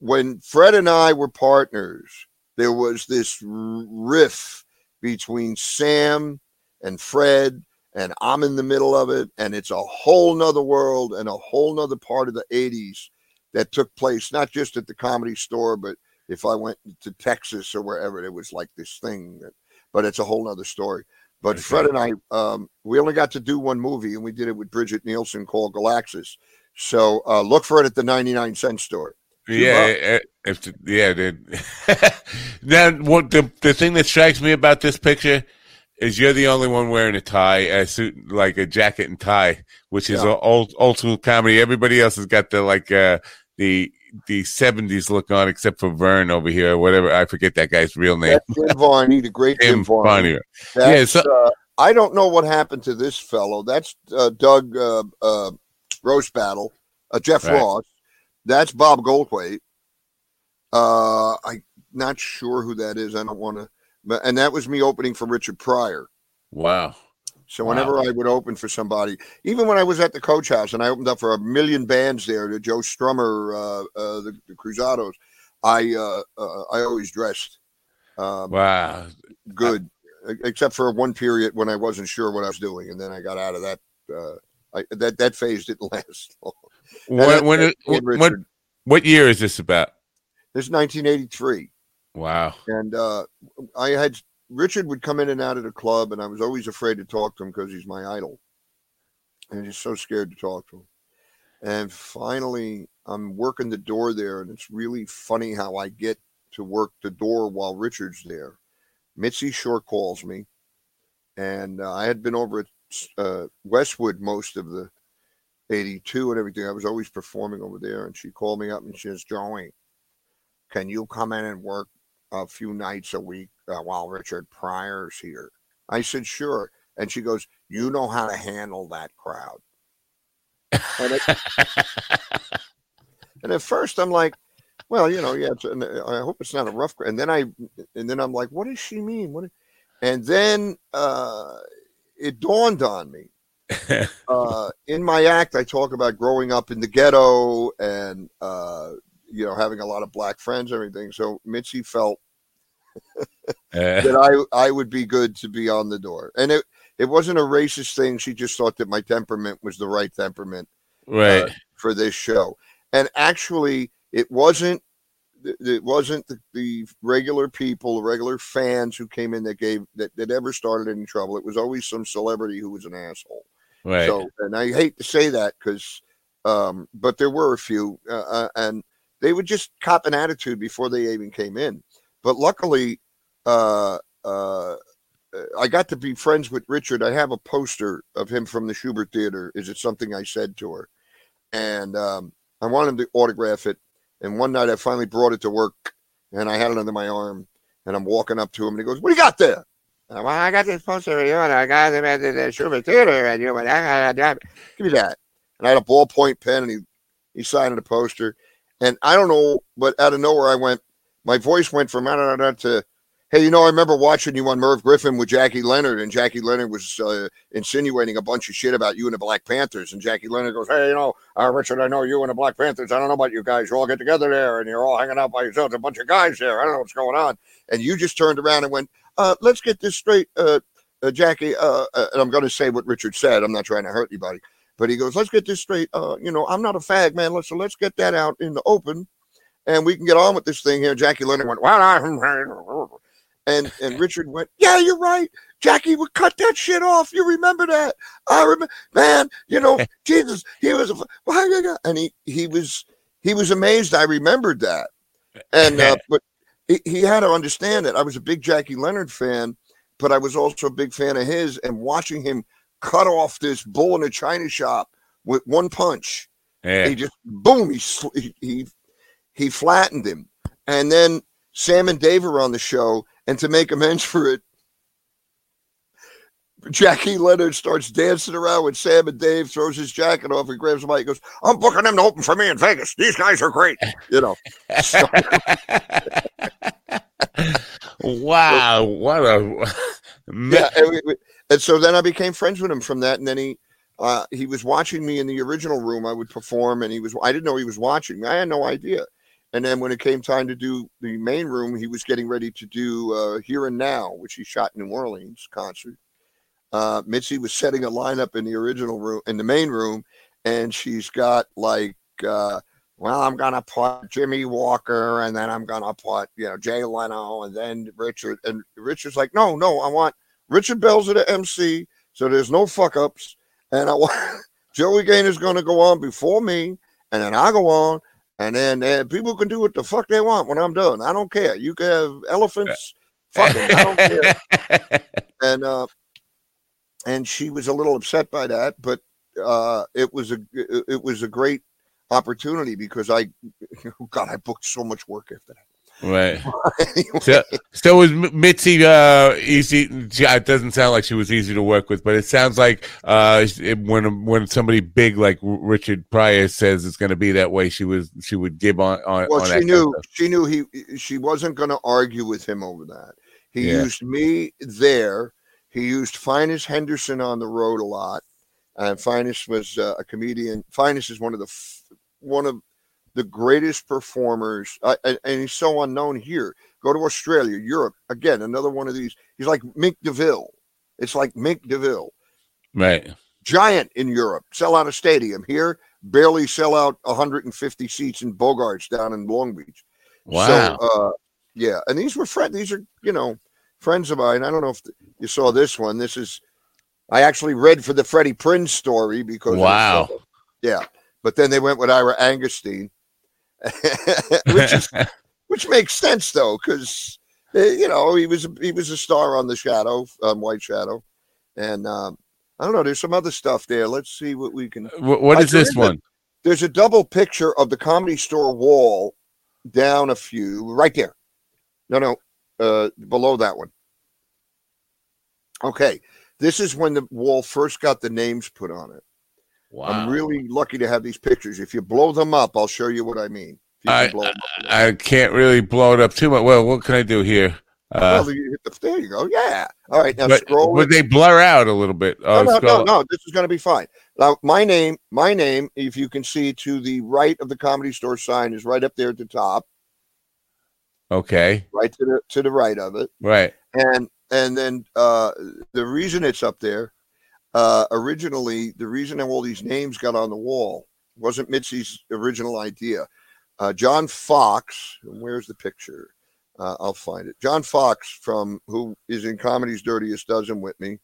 when Fred and I were partners, there was this riff between Sam and Fred, and I'm in the middle of it, and it's a whole nother world and a whole nother part of the 80s that took place, not just at the comedy store, but if I went to Texas or wherever, it was like this thing. That, but it's a whole nother story. But Okay. Fred and I, um, we only got to do one movie, and we did it with Brigitte Nielsen called Galaxis. So uh, look for it at the 99 cent store. Yeah, eh, if yeah, dude. now, what the the thing that strikes me about this picture is you're the only one wearing a tie, a suit, like a jacket and tie, which is Yeah. old old school comedy. Everybody else has got the like uh the the seventies look on, except for Vern over here, whatever. I forget that guy's real name. That's Jim Varney, the great Jim Tim Varney. Yeah, so- uh, I don't know what happened to this fellow. That's uh, Doug uh, uh, Roast Battle, uh, Jeff Right. Ross. That's Bob Goldthwait. Uh, I'm not sure who that is. I don't want to. But and that was me opening for Richard Pryor. Wow. So Wow. whenever I would open for somebody, even when I was at the Coach House and I opened up for a million bands there, to Joe Strummer, uh, uh, the, the Cruzados, I uh, uh, I always dressed um, Wow. good, e- except for one period when I wasn't sure what I was doing, and then I got out of that. Uh, I, that that phase didn't last. long. And When, then- when, what, what year is this about? this is 1983, Wow. and uh, I had Richard would come in and out of the club, and I was always afraid to talk to him because he's my idol, and just so scared to talk to him. And finally, I'm working the door there, and it's really funny how I get to work the door while Richard's there. Mitzi Shore calls me, and uh, I had been over at uh, Westwood most of the 82 and everything. I was always performing over there, and she called me up and she says, Joey, can you come in and work a few nights a week uh, while Richard Pryor's here? I said, sure. And she goes, you know how to handle that crowd. And, it, and at first I'm like, well, you know, yeah, I hope it's not a rough. And then I, and then I'm like, what does she mean? What? And then uh, it dawned on me. Uh, in my act, I talk about growing up in the ghetto and uh, you know having a lot of black friends, and everything. So Mitzi felt Uh, that I I would be good to be on the door, and it it wasn't a racist thing. She just thought that my temperament was the right temperament right. for this show. And actually, it wasn't. It wasn't the, the regular people, the regular fans who came in that gave that, that ever started any trouble. It was always some celebrity who was an asshole. right. So, and I hate to say that because, um, but there were a few, uh, uh, and they would just cop an attitude before they even came in. But luckily, uh, uh, I got to be friends with Richard. I have a poster of him from the Shubert Theater. Is it something I said to her? And um, I wanted him to autograph it. And one night I finally brought it to work and I had it under my arm. And I'm walking up to him and he goes, What do you got there? And I'm, well, I got this poster of you and I got him at the, Shubert Theater. And you went, give me that. And I had a ballpoint pen and he, he signed the poster. And I don't know, but out of nowhere I went, my voice went from I don't know, to Hey, you know, I remember watching you on Merv Griffin with Jackie Leonard, and Jackie Leonard was uh, insinuating a bunch of shit about you and the Black Panthers. And Jackie Leonard goes, Hey, you know, uh, Richard, I know you and the Black Panthers. I don't know about you guys. You all get together there and you're all hanging out by yourselves, a bunch of guys there. I don't know what's going on. And you just turned around and went, uh, Let's get this straight, uh, uh, Jackie. Uh, and I'm going to say what Richard said. I'm not trying to hurt anybody. But he goes, Let's get this straight. you know, I'm not a fag, man. Let's, so let's get that out in the open and we can get on with this thing here. Jackie Leonard went. And and Richard went, Yeah, you're right. Jackie would cut that shit off. You remember that? I remember, man. You know, Jesus, he was, a, and he he was he was amazed. I remembered that, and uh, but he, he had to understand that I was a big Jackie Leonard fan, but I was also a big fan of his. And watching him cut off this bull in a china shop with one punch, yeah. he just boom, he he he flattened him, and then Sam and Dave were on the show and to make amends for it, Jackie Leonard starts dancing around with Sam and Dave, throws his jacket off and grabs the mic. Goes, "I'm booking them to open for me in Vegas. These guys are great." You know. So. wow, what a yeah. And, so then I became friends with him from that, and then he uh, he was watching me in the original room. I would perform, and he was I didn't know he was watching. I had no idea. And then when it came time to do the main room, he was getting ready to do uh, Here and Now, which he shot in New Orleans concert. Uh, Mitzi was setting a lineup in the original room, in the main room, and she's got like, uh, well, I'm gonna put Jimmy Walker, and then I'm gonna put you know Jay Leno, and then Richard. And Richard's like, no, no, I want Richard Belzer the MC, so there's no fuck ups, and I want Joey Gaynor's gonna go on before me, and then I go on, and then uh, people can do what the fuck they want when I'm done. I don't care. You can have elephants. Fuck them. I don't care. and uh, and she was a little upset by that, but uh, it was a it was a great opportunity because I, God, I booked so much work after that. Right. anyway. So, so was Mitzi uh, easy? It doesn't sound like she was easy to work with, but it sounds like uh, when when somebody big like Richard Pryor says it's going to be that way, she was she would give on. on well, on she knew she knew he she wasn't going to argue with him over that. He yeah. used me there. He used Finis Henderson on the road a lot, and Finis was uh, a comedian. Finis is one of the one of the greatest performers, uh, and, and, he's so unknown here. Go to Australia, Europe, again, another one of these. He's like Mink DeVille. It's like Mink DeVille. Right. Giant in Europe, sell out a stadium. Here, barely sell out 150 seats in Bogarts down in Long Beach. Wow. So, uh, yeah, and these were friends. These are you know friends of mine. I don't know if you saw this one. This is I actually read for the Freddie Prinze story because wow, yeah. But then they went with Ira Angustain, which is which makes sense though, because eh, you know he was he was a star on the Shadow on White Shadow, and um, I don't know. There's some other stuff there. Let's see what we can. what, what is this one? There's a double picture of the Comedy Store wall down a few right there. No, no, uh, below that one. Okay, this is when the wall first got the names put on it. Wow. I'm really lucky to have these pictures. If you blow them up, I'll show you what I mean. I, I can't really blow it up too much. Well, what can I do here? Uh, well, you the, there you go. Yeah. All right. Now but, scroll. Would they blur out a little bit? Oh, no, no, no, no, This is going to be fine. Now, my name, my name, if you can see to the right of the comedy store sign, is right up there at the top. Okay. Right to the to the right of it. Right. And and then uh, the reason it's up there uh, originally, the reason all these names got on the wall wasn't Mitzi's original idea. Uh, John Fox, where's the picture? Uh, I'll find it. John Fox, from who is in Comedy's Dirtiest Dozen with me,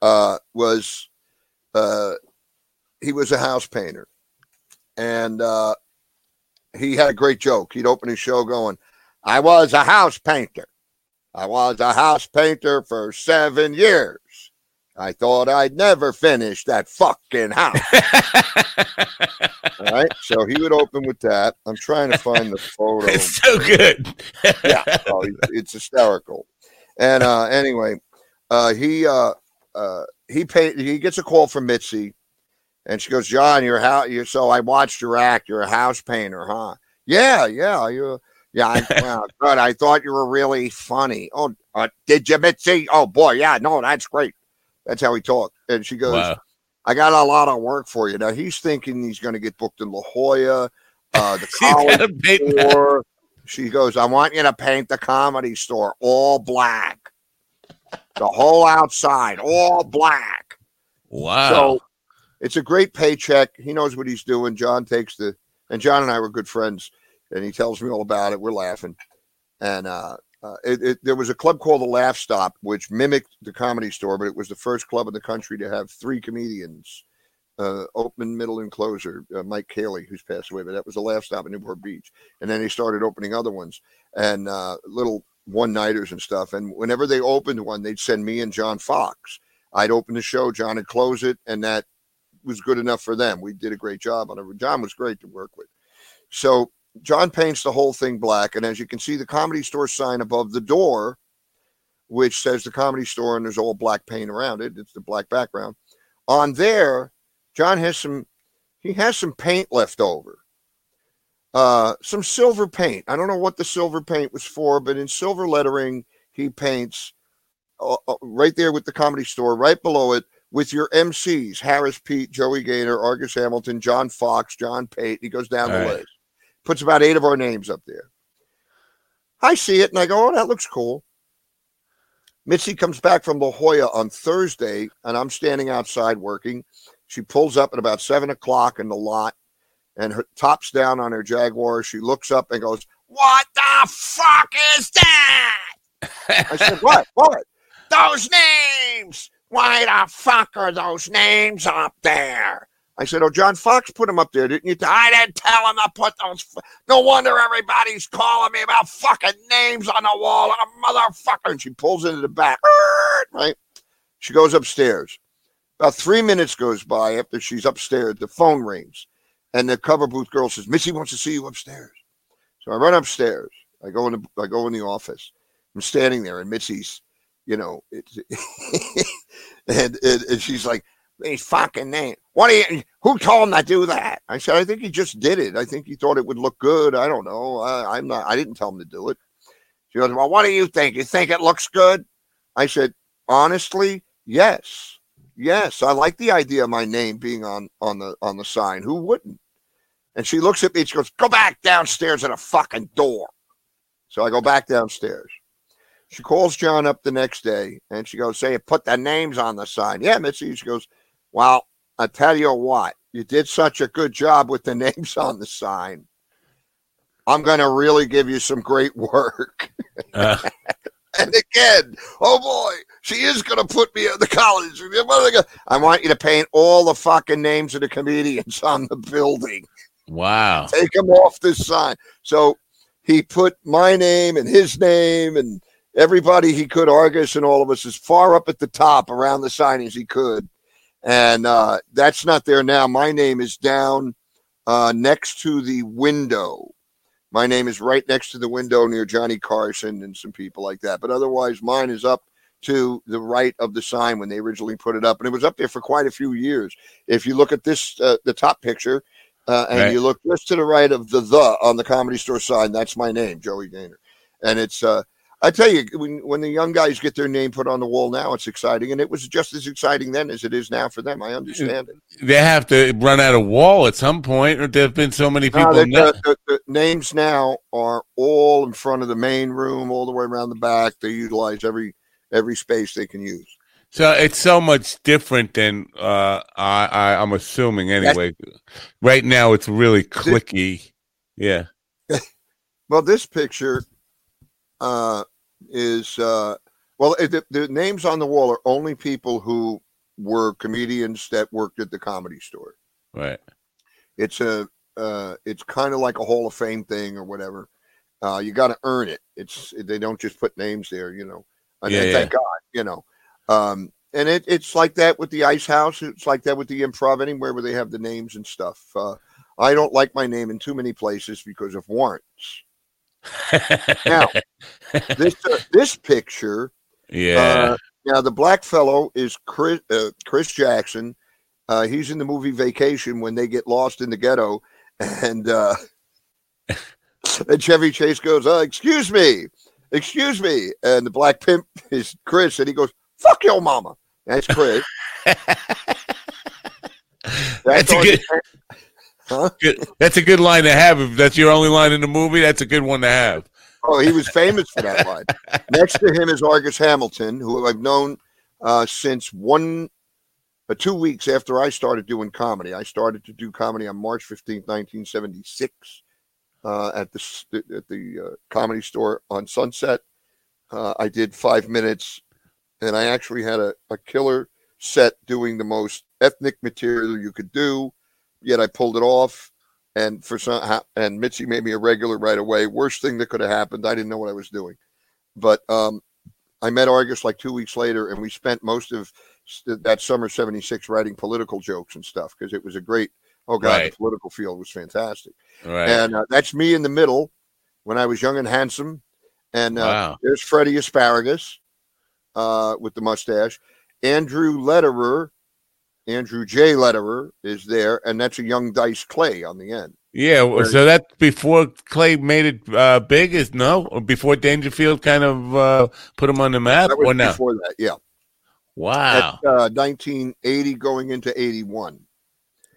uh, was uh, he was a house painter, and uh, he had a great joke. He'd open his show going, "I was a house painter." I was a house painter for seven years. I thought I'd never finish that fucking house. All right. So he would open with that. I'm trying to find the photo. It's so good. yeah. Oh, it's hysterical. And uh, anyway, uh, he uh, uh, he paid. He gets a call from Mitzi, and she goes, "John, you're how you so I watched your act. You're a house painter, huh? Yeah, yeah. You, yeah. I, good. I thought you were really funny. Oh, uh, did you, Mitzi? Oh boy, yeah. No, that's great. That's how he talked. And she goes, Wow. I got a lot of work for you. Now he's thinking he's going to get booked in La Jolla, uh, the She's college got a big mouth. store. She goes, I want you to paint the comedy store all black. The whole outside, all black. Wow. So it's a great paycheck. He knows what he's doing. John takes the, and John and I were good friends, and he tells me all about it. We're laughing. And uh, uh, it, it, there was a club called the Laugh Stop, which mimicked the comedy store, but it was the first club in the country to have three comedians uh, open, middle, and closer. Uh, Mike Cayley, who's passed away, but that was the Laugh Stop in Newport Beach. And then they started opening other ones and uh, little one nighters and stuff. And whenever they opened one, they'd send me and John Fox. I'd open the show, John would close it, and that was good enough for them. We did a great job on it. John was great to work with. So John paints the whole thing black, and as you can see, the comedy store sign above the door, which says the comedy store, and there's all black paint around it. It's the black background. On there, John has some. He has some paint left over. Uh, some silver paint. I don't know what the silver paint was for, but in silver lettering, he paints uh, uh, right there with the comedy store, right below it, with your MCs: Harris Pete, Joey Gaynor, Argus Hamilton, John Fox, John Pate. He goes down All the right. list. Puts about eight of our names up there. I see it and I go, "Oh, that looks cool." Mitzi comes back from La Jolla on Thursday, and I'm standing outside working. She pulls up at about seven o'clock in the lot, and her tops down on her Jaguar. She looks up and goes, "What the fuck is that?" I said, "What? What? Those names? Why the fuck are those names up there?" I said, "Oh, John Fox put them up there, didn't you?" I didn't tell him to put those. No wonder everybody's calling me about fucking names on the wall, a motherfucker. And she pulls into the back, right? She goes upstairs. About three minutes goes by after she's upstairs. The phone rings, and the cover booth girl says, "Mitzi wants to see you upstairs." So I run upstairs. I go in the I go in the office. I'm standing there, and Mitzi's, you know, and, and and she's like, "These fucking name. What do you? Who told him to do that?" I said, "I think he just did it. I think he thought it would look good. I don't know. I, I'm not. I didn't tell him to do it." She goes, "Well, what do you think? You think it looks good?" I said, "Honestly, yes, yes. I like the idea of my name being on on the on the sign. Who wouldn't?" And she looks at me. She goes, "Go back downstairs at a fucking door." So I go back downstairs. She calls John up the next day and she goes, Say, put the names on the sign. Yeah, Mitzi. She goes, Well, I tell you what, you did such a good job with the names on the sign. I'm going to really give you some great work. Uh, And again, oh boy, she is going to put me at the college. I want you to paint all the fucking names of the comedians on the building wow. take them off this sign. So he put my name and his name and everybody he could, Argus and all of us, as far up at the top around the sign as he could. And uh, that's not there now. My name is down uh, next to the window. My name is right next to the window near Johnny Carson and some people like that. But otherwise, mine is up to the right of the sign when they originally put it up. And it was up there for quite a few years. If you look at this, uh, the top picture, uh, and Right. you look just to the right of the the on the comedy store sign. That's my name, Joey Gaynor. And it's uh, I tell you, when when the young guys get their name put on the wall now, it's exciting, and it was just as exciting then as it is now for them. I understand it. They have to run out of wall at some point, or there have been so many people. now- the, the, names now are all in front of the main room, all the way around the back. They utilize every every space they can use. So it's so much different than uh, I, I, I'm assuming anyway. Right now, it's really clicky. Yeah. Well, this picture uh, is uh, well, the, the names on the wall are only people who were comedians that worked at the comedy store. Right. It's a uh, it's kind of like a Hall of Fame thing or whatever. Uh, you got to earn it. It's they don't just put names there, you know. And, Yeah, and yeah. thank God, you know. Um, and it, it's like that with the Ice House. It's like that with the Improv. Anywhere where they have the names and stuff. Uh, I don't like my name in too many places because of warrants. Now, this uh, this picture yeah. uh, now the black fellow is Chris uh, Chris Jackson. Uh, he's in the movie Vacation when they get lost in the ghetto, and uh, and Chevy Chase goes, uh, "Excuse me, excuse me," and the black pimp is Chris, and he goes, "Fuck your mama." That's Chris. That's a good, Huh? good. That's a good line to have. If that's your only line in the movie, that's a good one to have. Oh, he was famous for that line. Next to him is Argus Hamilton, who I've known uh, since one, uh, two weeks after I started doing comedy. I started to do comedy on March fifteenth, nineteen seventy six, uh, at the at the uh, comedy store on Sunset. Uh, I did five minutes, and I actually had a, a killer set doing the most ethnic material you could do. Yet I pulled it off and for some and Mitzi made me a regular right away. Worst thing that could have happened. I didn't know what I was doing, but um, I met Argus like two weeks later, and we spent most of that summer '76 writing political jokes and stuff because it was a great. Oh God, Right. the political field was fantastic, Right. and uh, that's me in the middle when I was young and handsome, and uh, wow. there's Freddie Asparagus uh, with the mustache. Andrew Lederer, Andrew J. Lederer is there, and that's a young Dice Clay on the end. Yeah. well, So that before Clay made it uh, big is no, or before Dangerfield kind of uh, put him on the map, That was or no? before that, yeah. Wow. That's uh, 1980 going into 81.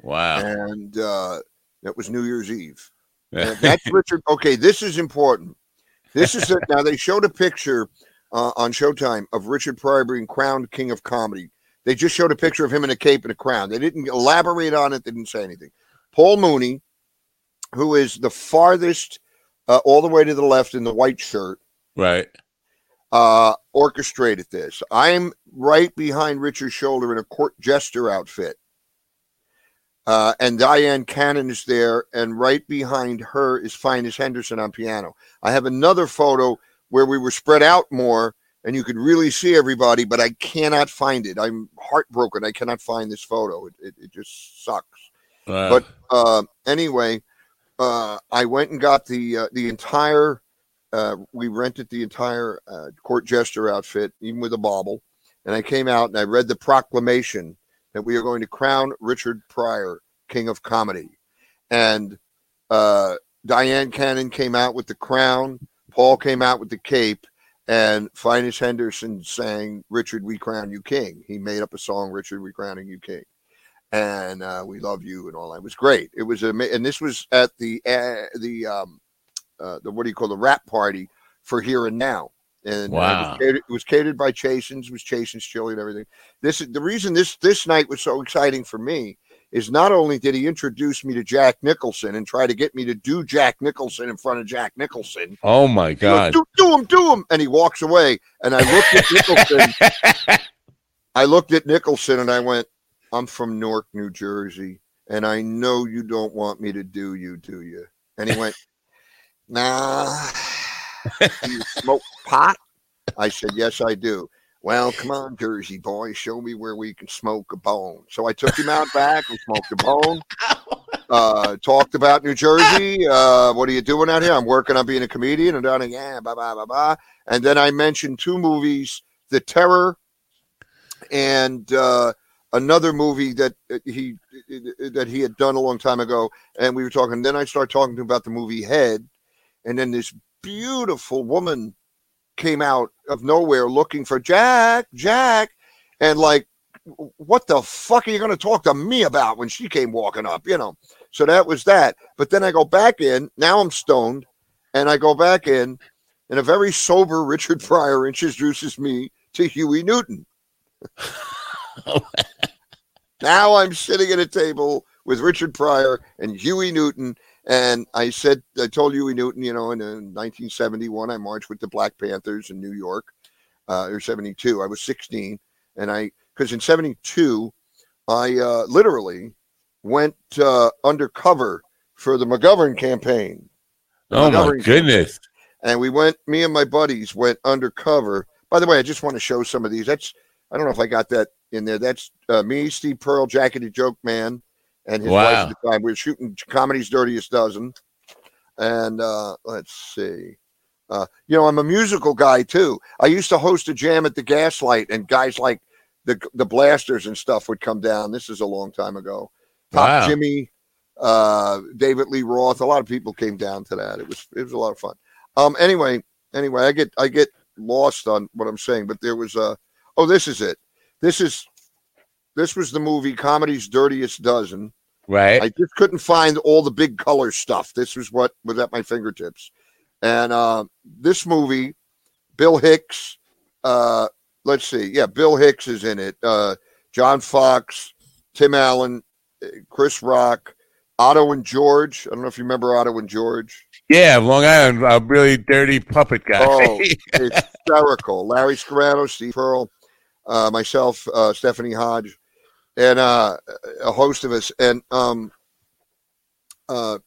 Wow. And uh, that was New Year's Eve. And that's Richard. Okay, this is important. This is it. Now, they showed a picture uh, on Showtime of Richard Pryor being crowned king of comedy. They just showed a picture of him in a cape and a crown. They didn't elaborate on it, they didn't say anything. Paul Mooney, who is the farthest uh, all the way to the left in the white shirt, right. uh, orchestrated this. I'm right behind Richard's shoulder in a court jester outfit. Uh, and Dyan Cannon is there, and right behind her is Finis Henderson on piano. I have another photo where we were spread out more, and you could really see everybody, but I cannot find it. I'm heartbroken. I cannot find this photo. It, it, it just sucks. Wow. But uh, anyway, uh, I went and got the uh, the entire. Uh, we rented the entire uh, court jester outfit, even with a bauble, and I came out and I read the proclamation that we are going to crown Richard Pryor King of Comedy, and uh, Dyan Cannon came out with the crown. Paul came out with the cape, and Finis Henderson sang "Richard, we crown you king." He made up a song, "Richard, we crowning you king." and uh, we love you and all that. It was great. It was ama- and this was at the uh, the um uh, the what do you call the rap party for here and now. And uh, it, was catered, it was catered by Chasen's, was Chasen's chili and everything. This is the reason this this night was so exciting for me is not only did he introduce me to Jack Nicholson and try to get me to do Jack Nicholson in front of Jack Nicholson. oh my He goes, God. do, do him, do him, and he walks away. And I looked at Nicholson. I looked at Nicholson and I went, I'm from Newark, New Jersey, and I know you don't want me to do you, do you? And he went, Nah. Do you smoke pot? I said, Yes, I do. Well, come on, Jersey boy, show me where we can smoke a bone. So I took him out back and smoked a bone. Uh, talked about New Jersey. Uh, what are you doing out here? I'm working on being a comedian. And down, yeah, blah blah blah blah. And then I mentioned two movies: The Terror and uh, another movie that uh, he that he had done a long time ago. And we were talking. Then I started talking to him about the movie Head, and then this beautiful woman came out of nowhere looking for Jack, Jack, and like, what the fuck are you going to talk to me about when she came walking up? You know. So that was that. But then I go back in. Now I'm stoned, and I go back in, and a very sober Richard Pryor introduces me to Huey Newton. now I'm sitting at a table with Richard Pryor and Huey Newton. And I said, I told Huey Newton, you know, in, uh 1971, I marched with the Black Panthers in New York, uh, or 72. I was 16. And I, because in 72, I uh, literally went uh, undercover for the McGovern campaign. Oh my Montgomery. goodness. and we went. Me and my buddies went undercover. By the way, I just want to show some of these. That's I don't know if I got that in there. That's uh, me, Steve Pearl, Jacketed Joke Man, and his Wow. wife at the time. We were shooting Comedy's Dirtiest Dozen, and uh, let's see. Uh, you know, I'm a musical guy too. I used to host a jam at the Gaslight, and guys like the the Blasters and stuff would come down. This is a long time ago. Wow. Jimmy, uh, David Lee Roth. A lot of people came down to that. It was it was a lot of fun. Um. Anyway, anyway, I get I get lost on what I'm saying, but there was a oh, this is it. This is this was the movie Comedy's Dirtiest Dozen. Right. I just couldn't find all the big color stuff. This was what was at my fingertips. And uh, this movie, Bill Hicks, uh, let's see, yeah, Bill Hicks is in it. Uh, John Fox, Tim Allen, uh, Chris Rock, Otto and George. I don't know if you remember Otto and George. yeah, Long Island, a really dirty puppet guy. Oh, hysterical. Larry Scarano, Steve Pearl, uh, myself, uh, Stephanie Hodge, and uh, a host of us. And um, uh,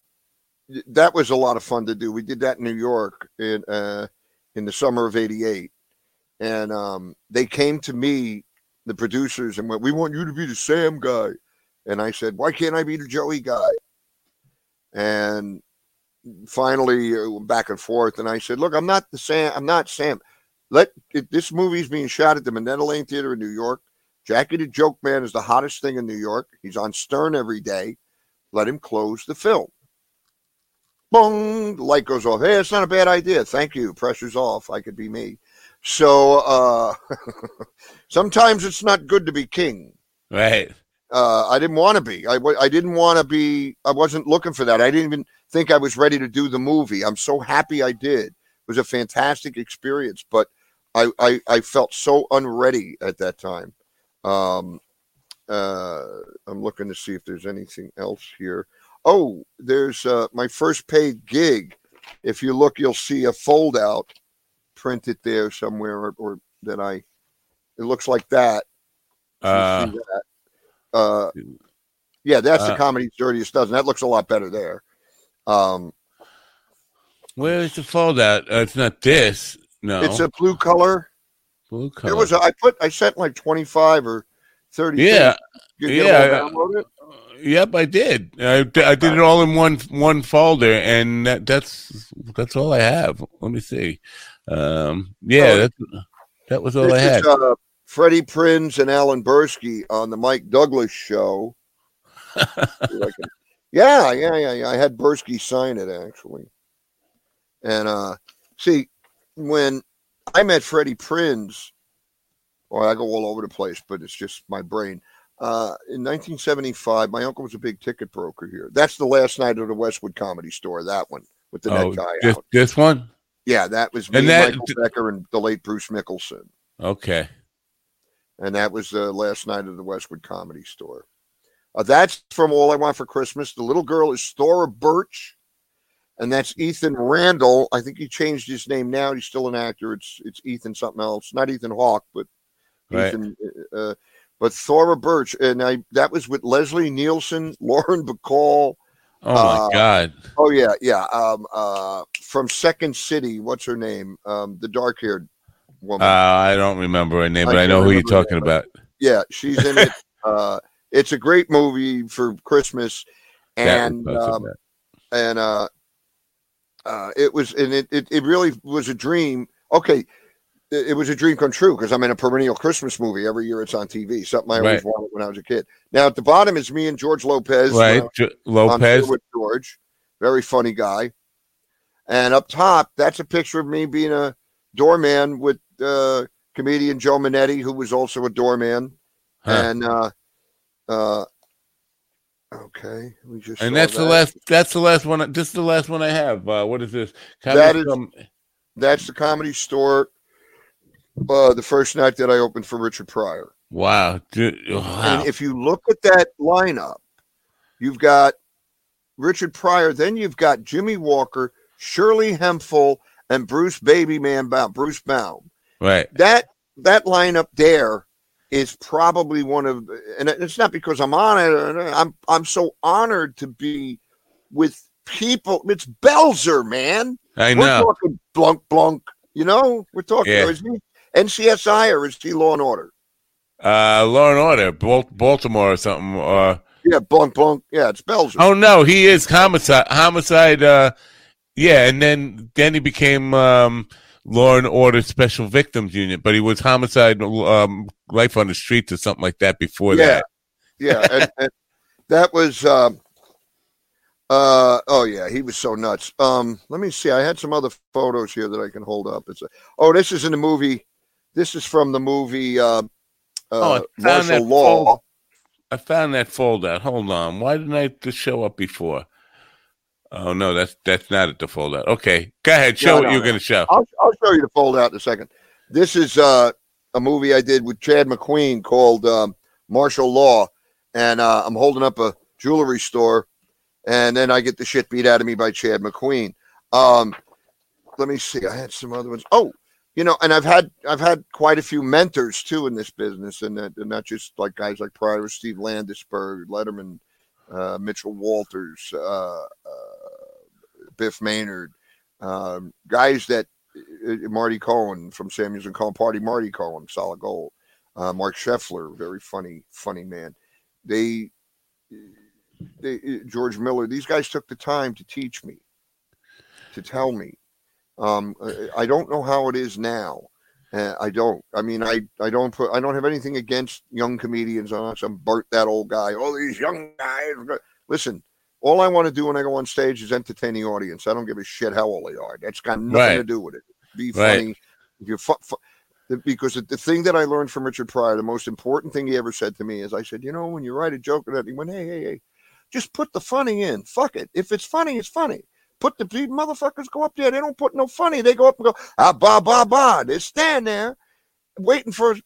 that was a lot of fun to do. We did that in New York in uh, in the summer of '88, and um, they came to me, the producers, and went, "We want you to be the Sam guy." And I said, "Why can't I be the Joey guy?" And finally uh, back and forth and i said look i'm not the sam i'm not sam let this movie's being shot at the Minetta Lane Theater in New York. Jackie the Joke Man is the hottest thing in New York. He's on Stern every day. Let him close the film. Boom! The light goes off. Hey, it's not a bad idea. Thank you. Pressure's off. I could be me. So uh, sometimes it's not good to be king right. uh, I didn't want to be. I didn't want to be. I wasn't looking for that. I didn't even think I was ready to do the movie. I'm so happy I did. It was a fantastic experience, but I I, I felt so unready at that time. Um, uh, I'm looking to see if there's anything else here. Oh, there's uh, my first paid gig. If you look, you'll see a fold out printed there somewhere, or, or that I. It looks like that. Uh, that. Uh, yeah, that's the Uh, comedy's dirtiest dozen. That looks a lot better there. Um, where is the fold out? Uh, it's not this. No. It's a blue color. Blue There color. was I put I sent like twenty five or thirty. yeah. yeah, them all? Yep, I did. I, I did it all in one one folder, and that, that's that's all I have. Let me see. Um, yeah, Oh. that that was all I had. is uh, Freddie Prinz and Alan Bursky on the Mike Douglas show. I can- yeah, yeah, yeah, yeah. I had Bursky sign it actually. And uh see, when I met Freddie Prinz, well, I go all over the place, but it's just my brain. Uh, in 1975, my uncle was a big ticket broker here. That's the last night of the Westwood Comedy Store. That one with the oh, necktie this, out. this one. Yeah, that was me, And that- Michael Becker, and the late Bruce Mickelson Okay. and that was the last night of the Westwood Comedy Store. Uh, that's from All I Want for Christmas. The little girl is Thora Birch, and that's Ethan Randall. I think he changed his name now. He's still an actor. It's it's Ethan something else, not Ethan Hawke, but Right. Ethan. Uh, but Thora Birch, and I that was with Leslie Nielsen, Lauren Bacall. Oh my Uh, God. Oh yeah, yeah. Um, uh, from Second City. What's her name? Um, the dark haired Uh, woman. I don't remember her name, but I, can't know who you're talking name, about. Yeah, she's in it. uh, it's a great movie for Christmas, and um, and uh, it was and it, it it really was a dream. Okay, it, it was a dream come true because I'm in a perennial Christmas movie every year. It's on TV. Something I always Right. wanted when I was a kid. Now at the bottom is me and George Lopez. right. uh, Lopez. with George, very funny guy. And up top, that's a picture of me being a doorman with uh, comedian Joe Minetti, who was also a doorman. Huh. And uh, uh, okay, we just And that's the last. That's the last one. This is the last one I have. Uh, what is this? That Comedy is- Club- That's the comedy store. Uh, the first night that I opened for Richard Pryor. Wow. Dude, wow. And if you look at that lineup, you've got Richard Pryor, then you've got Jimmie Walker, Shirley Hemphill, and Bruce Babyman Baum, Bruce Baum. right. That that lineup there is probably one of, and it's not because I'm on it. I'm I'm so honored to be with people. It's Belzer, man. I know. We're talking blunk blunk. You know, we're talking. Yeah. Is he NCSI or is he Law and Order? Uh, Law and Order, Bal- Baltimore or something. Or Yeah, blunk blunk. Yeah, it's Belzer. oh no, he is homicide. Homicide. Uh, yeah, and then then he became um, Law and Order Special Victims Unit, but he was homicide, um, life on the streets or something like that before Yeah. that. yeah, and, and that was. Um, uh oh yeah, he was so nuts. Um, let me see. I had some other photos here that I can hold up. It's a, oh, this is in the movie. This is from the movie. Uh, Oh, I uh, found Martial that Law. fold- I found that folder. Hold on. Why didn't I just show up before? Oh no, that's that's not the folder. Okay, go ahead. Show No, what you're no. going to show. I'll, I'll show you the fold out in a second. This is uh, a movie I did with Chad McQueen called um, Martial Law, and uh, I'm holding up a jewelry store, and then I get the shit beat out of me by Chad McQueen. Um, let me see. I had some other ones. Oh, you know, and I've had I've had quite a few mentors too in this business, and, and not just like guys like Pryor, Steve Landesberg, Letterman, uh, Mitchell Walters, uh, uh, Biff Maynard, um, guys that uh, Marty Cohen from Samuels and Cohen Party, Marty Cohen, solid gold. Uh, Mark Scheffler, very funny, funny man. They, they, uh, George Miller. These guys took the time to teach me, to tell me. Um, I- don't know how it is now. Uh, I don't. I mean, I, I don't put. I don't have anything against young comedians. I'm Bert that old guy. All these young guys. Listen, all I want to do when I go on stage is entertain the audience. I don't give a shit how old they are. That's got nothing Right. to do with it. Be Right. funny. If you're fu- fu- because the thing that I learned from Richard Pryor, the most important thing he ever said to me is, I said, you know, when you write a joke, and that he went, hey, hey, hey, just put the funny in. Fuck it. If it's funny, it's funny. Put the these motherfuckers go up there. They don't put no funny. They go up and go ah ba ba ba. They stand there waiting for, and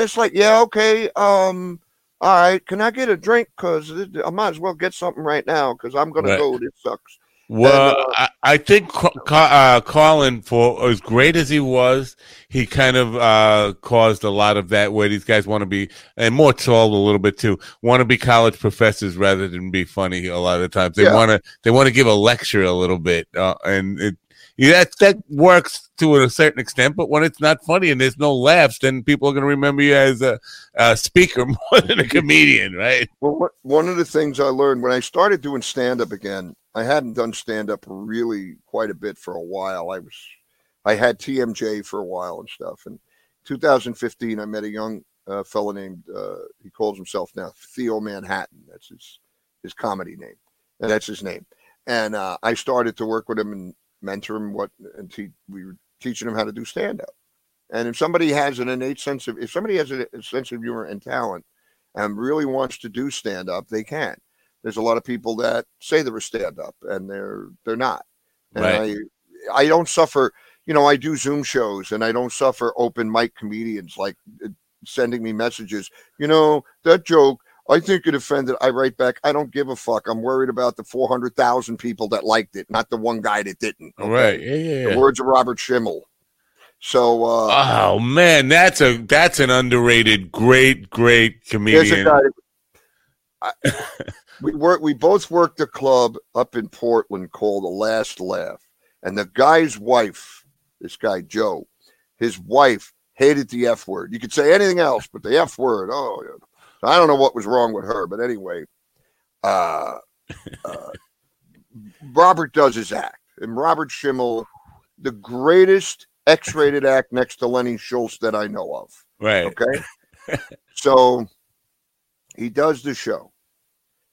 it's like, yeah, okay, um, all right. Can I get a drink? Cause I might as well get something right now. Cause I'm gonna go. This sucks. Well, And, I, I think uh, Carlin, for as great as he was, he kind of uh, caused a lot of that where these guys want to be, and more told a little bit too, want to be college professors rather than be funny. A lot of the times, they Yeah. want to they want to give a lecture a little bit, uh, and it, that that works to a certain extent. But when it's not funny and there's no laughs, then people are going to remember you as a, a speaker more than a comedian, right? Well, what, one of the things I learned when I started doing stand up again, I hadn't done stand up really quite a bit for a while. I was, I had TMJ for a while and stuff. And 2015, I met a young uh, fella named, uh, he calls himself now Theo Manhattan. That's his, his comedy name. And that's his name. And uh, I started to work with him and mentor him what, and te- we were teaching him how to do stand up. And if somebody has an innate sense of, if somebody has a, a sense of humor and talent, and really wants to do stand up, they can. There's a lot of people that say they're a stand up and they're they're not. And Right. I I don't suffer, you know, I do Zoom shows and I don't suffer open mic comedians like uh, sending me messages. You know, that joke I think it offended. I write back, I don't give a fuck. I'm worried about the 400,000 people that liked it, not the one guy that didn't. okay? Right? Yeah, yeah. The words of Robert Schimmel. So, uh, Oh man, that's a that's an underrated, great, great comedian. I, we work. We both worked a club up in Portland called The Last Laugh, and the guy's wife, this guy Joe, his wife hated the F word. You could say anything else, but the F word. Oh, yeah. I don't know what was wrong with her, but anyway, uh, uh, Robert does his act, and Robert Schimmel, the greatest X-rated act next to Lenny Schultz that I know of. Right. Okay. so he does the show.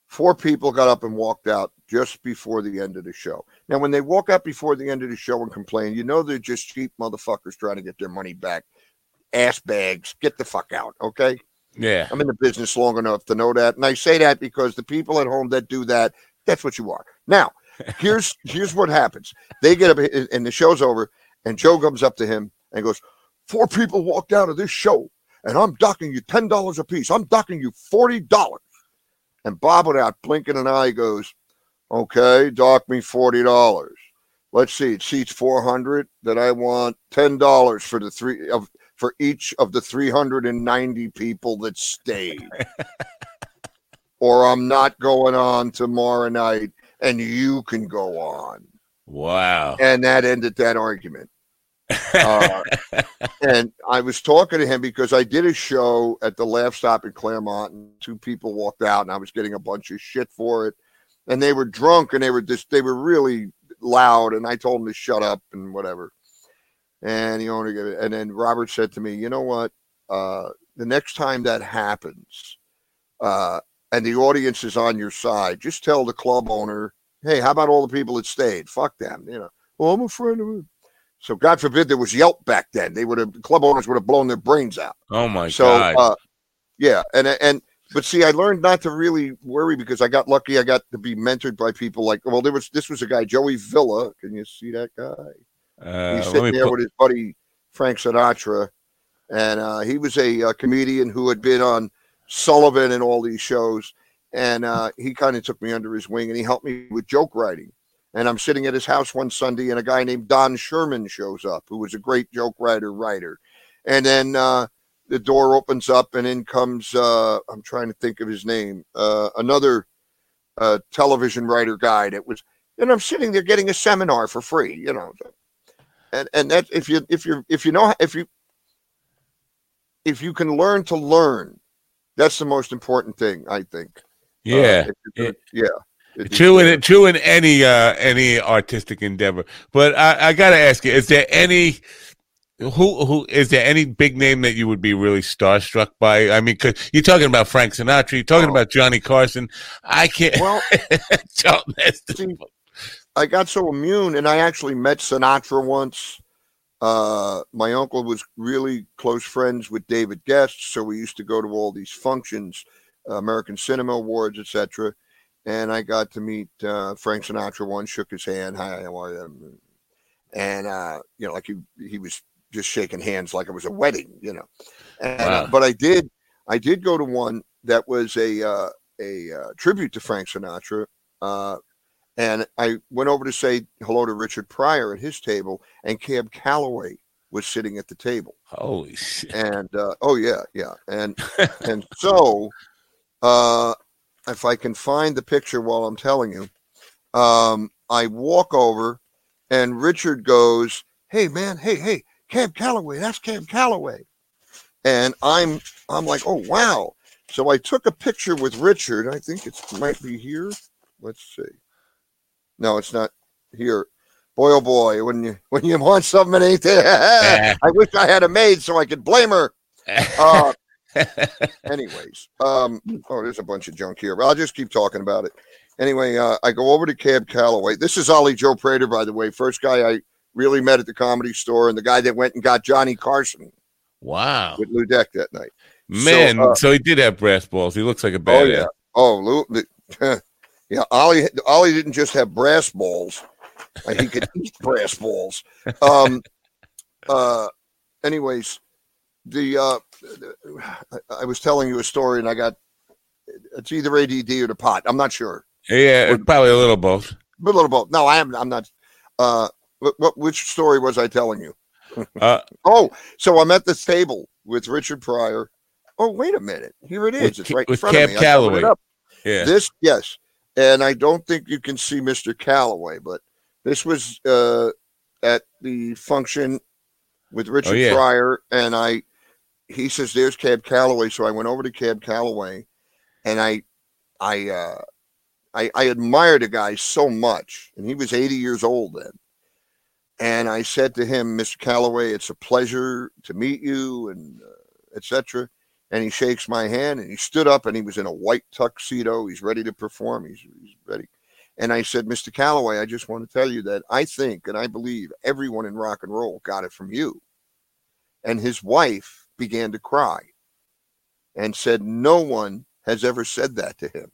Four people got up and walked out just before the end of the show. Now, when they walk out before the end of the show and complain, you know they're just cheap motherfuckers trying to get their money back. Ass bags, get the fuck out. Okay. Yeah. I'm in the business long enough to know that. And I say that because the people at home that do that, that's what you are. Now, here's here's what happens. They get up and the show's over, and Joe comes up to him and goes, Four people walked out of this show, and I'm docking you ten dollars a piece. I'm docking you forty dollars. And Bob without blinking an eye goes, Okay, dock me forty dollars. Let's see, it seats four hundred. That I want ten dollars for the three of for each of the 390 people that stayed. or I'm not going on tomorrow night. and you can go on. Wow. And that ended that argument. Uh, and I was talking to him because I did a show at the Laugh Stop in Claremont, and two people walked out, and I was getting a bunch of shit for it. And they were drunk, and they were just they were really loud, and I told them to shut up and whatever. And he only gave it. And then Robert said to me, "You know what? Uh, the next time that happens, uh, and the audience is on your side, just tell the club owner, hey, how about all the people that stayed? Fuck them, you know. Well, I'm a friend of it. So God forbid there was Yelp back then. They would have club owners would have blown their brains out. Oh my so god. uh, yeah, and and but see, I learned not to really worry because I got lucky. I got to be mentored by people like well, there was this was a guy Joey Villa. Can you see that guy? Uh, He's sitting there put- with his buddy Frank Sinatra, and uh, he was a, uh comedian who had been on Sullivan and all these shows, and uh, he kind of took me under his wing and he helped me with joke writing. And I'm sitting at his house one Sunday, and a guy named Don Sherman shows up, who was a great joke writer writer, and then uh, the door opens up, and in comes uh, I'm trying to think of his name, uh, another uh, television writer guy that was, and I'm sitting there getting a seminar for free, you know and and that if you if you if you know if you if you can learn to learn that's the most important thing i think Uh, yeah. if you're yeah It- True in true in any uh any artistic endeavor. But I, I gotta ask you, is there any who who is there any big name that you would be really starstruck by? I mean, cause you're talking about Frank Sinatra, you're talking Oh. about Johnny Carson. I can't. well Charlton Heston. I got so immune and i actually met sinatra once. Uh my uncle was really close friends with David Gest so we used to go to all these functions uh, american cinema awards etc and i got to meet uh frank sinatra once shook his hand hi how are you? And uh you know like he he was just shaking hands like it was a wedding you know. And, uh, Wow. but i did i did go to one that was a uh a uh, tribute to frank sinatra uh and I went over to say hello to Richard Pryor at his table, and Cab Calloway was sitting at the table. Holy shit. And uh, oh yeah, yeah, and and so uh, if I can find the picture while I'm telling you, um, I walk over, and Richard goes, "Hey man, hey hey, Cab Calloway, that's Cab Calloway," and I'm I'm like, "Oh wow." So I took a picture with Richard. I think it might be here. Let's see. No, it's not here. Boy, oh boy, when you when you want something, it ain't there. I wish I had a maid so I could blame her. Uh, anyways, um, oh, there's a bunch of junk here, but I'll just keep talking about it. Anyway, uh, I go over to Cab Calloway. This is Ollie Joe Prater, by the way, first guy I really met at the comedy store, and the guy that went and got Johnny Carson wow. with Lou Deck that night. Man, uh, so he did have brass balls. He looks like a Oh yeah. Oh, Lou. Yeah, Ollie. Ollie didn't just have brass balls; he could eat brass balls. Um. Uh. Anyways, the uh, I- I was telling you a story, and I got it's either ADD or the pot. I'm not sure. Yeah, probably a little both. A little both. No, I am. I'm not. Uh. What? Which story was I telling you? Uh, Oh, so I'm at this table with Richard Pryor. Oh, wait a minute. Here it is. It's right in with front Cab of me. I covered it Calloway. yeah. This, yes. And I don't think you can see Mr. Calloway, but this was uh, at the function with Richard Oh, yeah. Pryor. And I, he says, there's Cab Calloway. So I went over to Cab Calloway and I, I, uh, I, I admired the guy so much. And he was 80 years old then. And I said to him, Mr. Calloway, it's a pleasure to meet you and uh, etc and he shakes my hand and he stood up and he was in a white tuxedo. He's ready to perform. He's, he's ready. And I said, Mr. Calloway, I just want to tell you that I think and I believe everyone in rock and roll got it from you. And his wife began to cry and said, No one has ever said that to him.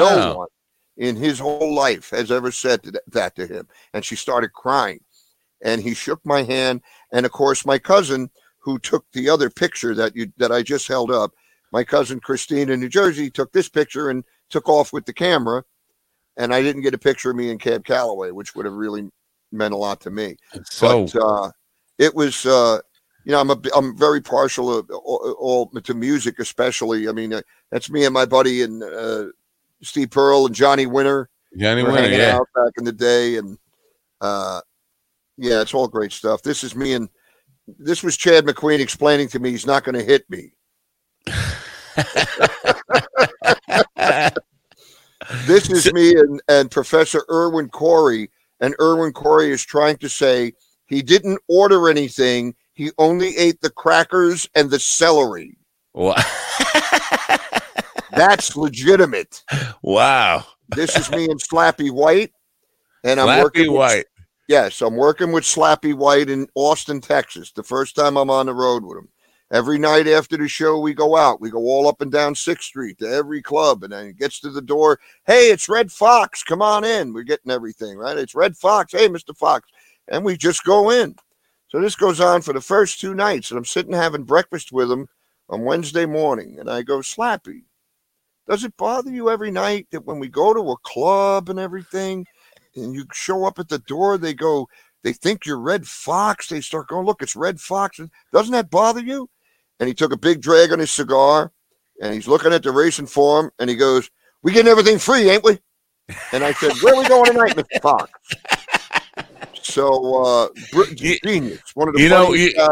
No one in his whole life has ever said that to him. And she started crying. And he shook my hand. And of course, my cousin, who took the other picture that you that I just held up, my cousin Christine in New Jersey took this picture and took off with the camera. And I didn't get a picture of me and Cab Calloway, which would have really meant a lot to me. So But uh, it was, uh, you know, I'm a, I'm very partial of, all, all to music, especially. I mean, uh, that's me and my buddy and uh, Steve Pearl and Johnny Winter. Johnny Winter, yeah. back in the day, and uh, yeah, it's all great stuff. This is me and this was Chad McQueen explaining to me he's not going to hit me. This is me and, and Professor Irwin Corey, and Irwin Corey is trying to say he didn't order anything. He only ate the crackers and the celery. Wow. That's legitimate. wow. This is me and Slappy White, and I'm Slappy working with White. Yes, I'm working with Slappy White in Austin, Texas. The first time I'm on the road with him. Every night after the show, we go out. We go all up and down Sixth Street to every club, and then it gets to the door. Hey, it's Redd Foxx. Come on in. We're getting everything right. It's Redd Foxx. Hey, Mister Foxx, and we just go in. So this goes on for the first two nights, and I'm sitting having breakfast with him on Wednesday morning, and I go, Slappy, does it bother you every night that when we go to a club and everything, and you show up at the door, they go, they think you're Redd Foxx. They start going, look, it's Redd Foxx. Doesn't that bother you? And he took a big drag on his cigar, and he's looking at the racing form, and he goes, "We getting everything free, ain't we?" And I said, "Where are we going tonight, Mr. Foxx?" So, uh, genius. One of the you know, you- guys.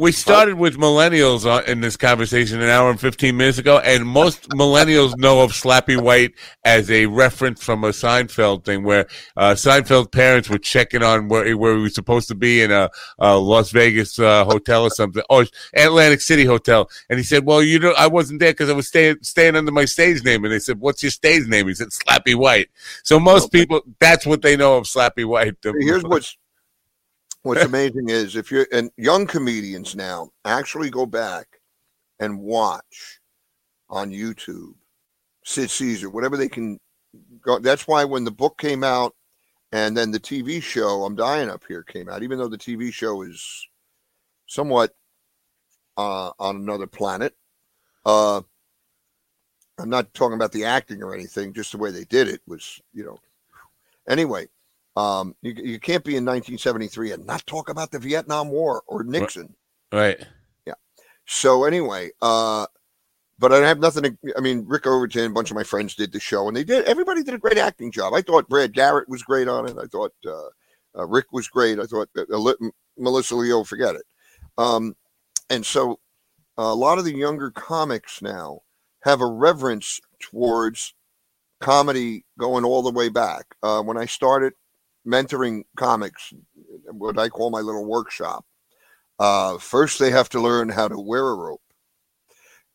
We started with millennials in this conversation an hour and 15 minutes ago, and most millennials know of Slappy White as a reference from a Seinfeld thing where uh, Seinfeld parents were checking on where, where he was supposed to be in a, a Las Vegas uh, hotel or something, or Atlantic City hotel. And he said, Well, you know, I wasn't there because I was staying, staying under my stage name. And they said, What's your stage name? He said, Slappy White. So most people, that's what they know of Slappy White. Here's what's what's amazing is if you're and young comedians now actually go back and watch on YouTube Sid Caesar, whatever they can go. That's why when the book came out and then the TV show I'm Dying Up Here came out, even though the TV show is somewhat uh, on another planet. Uh, I'm not talking about the acting or anything, just the way they did it was, you know. Anyway, um, you, you can't be in 1973 and not talk about the Vietnam War or Nixon. right. Yeah. So anyway, uh, but I have nothing to. I mean, Rick Overton, a bunch of my friends did the show, and they did. Everybody did a great acting job. I thought Brad Garrett was great on it. I thought uh, uh, Rick was great. I thought uh, Li- Melissa Leo, forget it. Um, and so, a lot of the younger comics now have a reverence towards comedy going all the way back. Uh, when I started mentoring comics, what I call my little workshop. Uh, first, they have to learn how to wear a rope,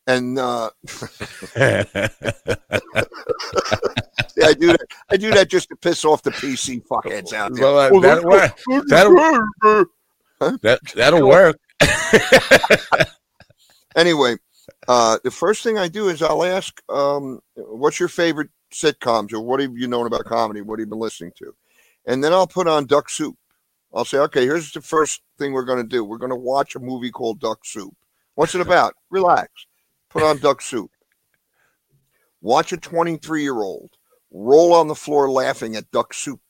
and uh, yeah, I do that. I do that just to piss off the PC fuckheads out there. Well, uh, Oh, that'll look- work. That'll- That, that'll work. anyway, uh, the first thing I do is I'll ask, um, "What's your favorite sitcoms, or what have you known about comedy? What have you been listening to?" And then I'll put on Duck Soup. I'll say, "Okay, here's the first thing we're going to do. We're going to watch a movie called Duck Soup. What's it about? Relax. Put on Duck Soup. Watch a 23 year old roll on the floor laughing at Duck Soup,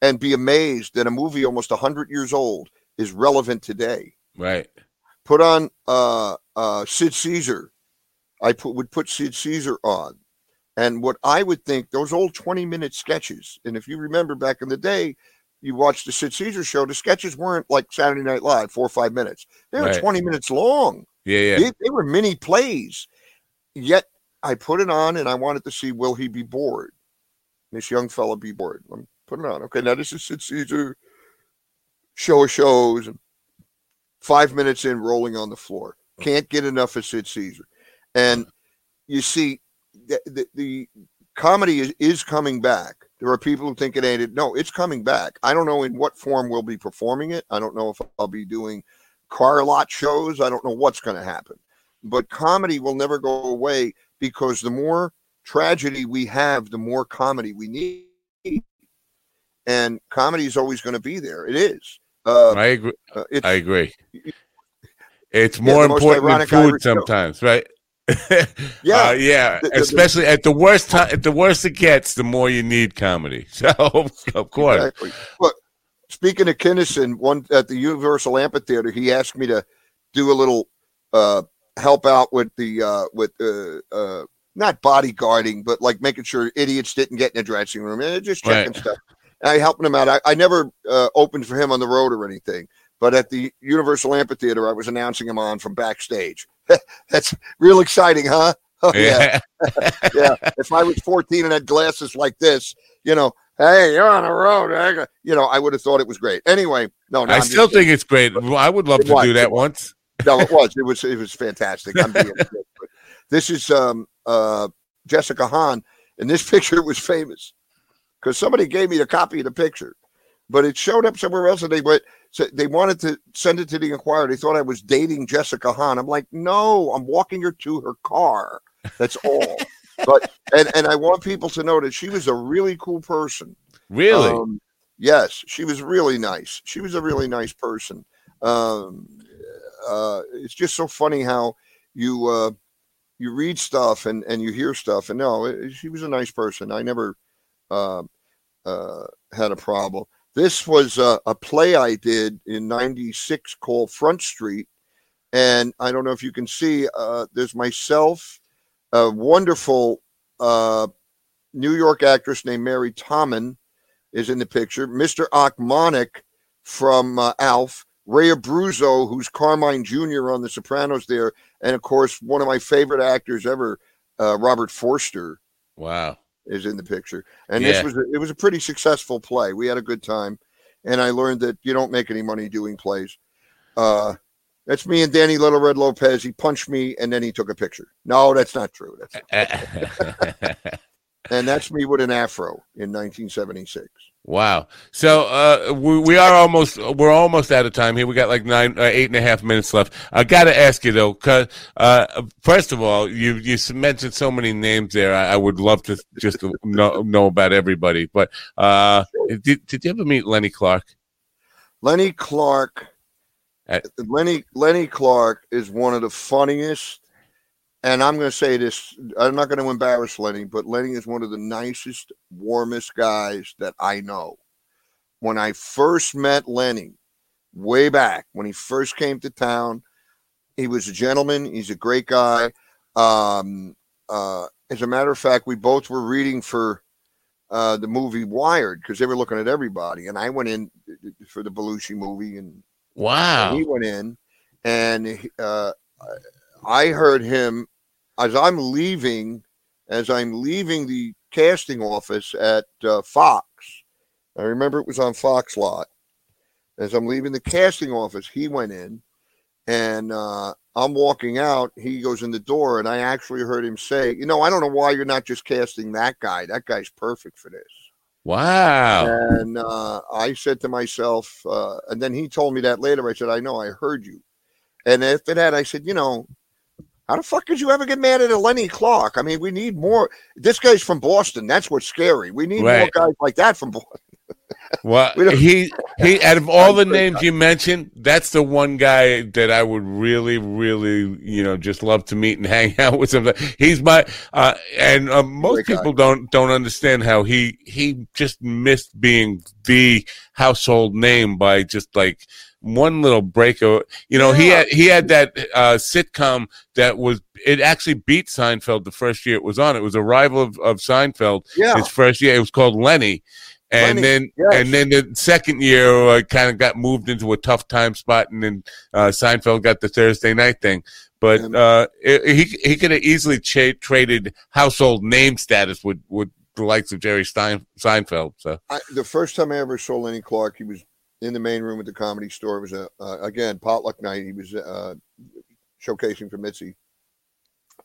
and be amazed that a movie almost 100 years old is relevant today." Right. put on uh uh Sid Caesar. I put would put Sid Caesar on. And what I would think those old 20 minute sketches, and if you remember back in the day, you watched the Sid Caesar show, the sketches weren't like Saturday Night Live, four or five minutes. They were Right. 20 minutes long. Yeah, yeah. They, they were mini plays. Yet I put it on and I wanted to see will he be bored? This young fella be bored. I'm putting it on. Okay, now this is Sid Caesar show of shows and five minutes in rolling on the floor. Mm. Can't get enough of Sid Caesar. And mm. you see the, the, the comedy is, is coming back. There are people who think it ain't it. No, it's coming back. I don't know in what form we'll be performing it. I don't know if I'll be doing car lot shows. I don't know what's going to happen. But comedy will never go away because the more tragedy we have, the more comedy we need. And comedy is always going to be there. It is. Uh, I agree. uh, it's, I agree. It's more most important than food Irish sometimes, right? Yeah. Uh, yeah. Especially at the worst time, at the worst it gets, the more you need comedy. So, of course. Exactly. But speaking of Kinison, one at the Universal Amphitheater, he asked me to do a little uh, help out with the uh, with uh, uh, not bodyguarding, but like making sure idiots didn't get in the dressing room and just checking Right. stuff. I helping him out. I, I never uh, opened for him on the road or anything, but at the Universal Amphitheater, I was announcing him on from backstage. That's real exciting, huh? Oh yeah, yeah. If I was 14 and had glasses like this, you know, hey, you're on the road. I You know, I would have thought it was great. Anyway, no, no I I'm still think it's great. Well, I would love It to was, do that once. no, it was. It was. It was fantastic. I'm being a this is um uh Jessica Hahn, and this picture was famous because somebody gave me the copy of the picture, but it showed up somewhere else, and they went. So they wanted to send it to the Inquirer. They thought I was dating Jessica Hahn. I'm like, no, I'm walking her to her car. That's all. but and and I want people to know that she was a really cool person. Really? Um, yes, she was really nice. She was a really nice person. Um, uh, it's just so funny how you uh, you read stuff and and you hear stuff, and no, it- she was a nice person. I never uh, uh, had a problem. This was a, a play I did in '96 called Front Street, and I don't know if you can see. Uh, there's myself, a wonderful uh, New York actress named Mary Tommen is in the picture. Mr. Ochmonek from uh, Alf, Ray Abruzzo, who's Carmine Jr. on The Sopranos there, and of course one of my favorite actors ever, uh, Robert Forster, wow. Is in the picture. And Yeah. this was a, it was a pretty successful play. We had a good time, and I learned that you don't make any money doing plays. Uh, that's me and Danny Little Red Lopez. He punched me and then he took a picture. No, that's not true. That's and that's me with an afro in 1976. wow. So uh, we, we are almost we're almost out of time here. We got like nine, uh, eight and a half minutes left. I got to ask you though, 'cause, uh, first of all, you you mentioned so many names there. I, I would love to just know know about everybody. But uh, did did you ever meet Lenny Clarke? Lenny Clarke. At- Lenny Lenny Clarke is one of the funniest, and I'm going to say this. I'm not going to embarrass Lenny, but Lenny is one of the nicest, warmest guys that I know. When I first met Lenny, way back when he first came to town, he was a gentleman. He's a great guy. Um, uh, as a matter of fact, we both were reading for uh, the movie Wired because they were looking at everybody, and I went in for the Belushi movie, and Wow. he went in, and uh, I heard him as I'm leaving, as I'm leaving the casting office at uh, Fox. I remember it was on Fox lot. As I'm leaving the casting office, he went in, and uh, I'm walking out. He goes in the door, and I actually heard him say, "You know, I don't know why you're not just casting that guy. That guy's perfect for this." Wow. And uh, I said to myself, uh, and then he told me that later. I said, I know, I heard you. And after that, I said, you know, how the fuck could you ever get mad at a Lenny Clarke? I mean, we need more. This guy's from Boston. That's what's scary. We need more guys like that from Boston. Well, We he he out of all the names you mentioned, that's the one guy that I would really, really, you know, just love to meet and hang out with. Him. He's my uh, and uh, most Great guy. people don't don't understand how he he just missed being the household name by just like one little break of you know he had he had that uh sitcom that was it actually beat Seinfeld the first year it was on it was a rival of, of Seinfeld Yeah. his first year. It was called Lenny, and Lenny, then yes. and then the second year uh, kind of got moved into a tough time spot, and then uh, Seinfeld got the Thursday night thing. But uh, it, he he could have easily cha- traded household name status with with the likes of Jerry Stein, Seinfeld. So I, the first time I ever saw Lenny Clarke, he was in the main room at the comedy store. It was a uh, again potluck night. He was uh, showcasing for Mitzi,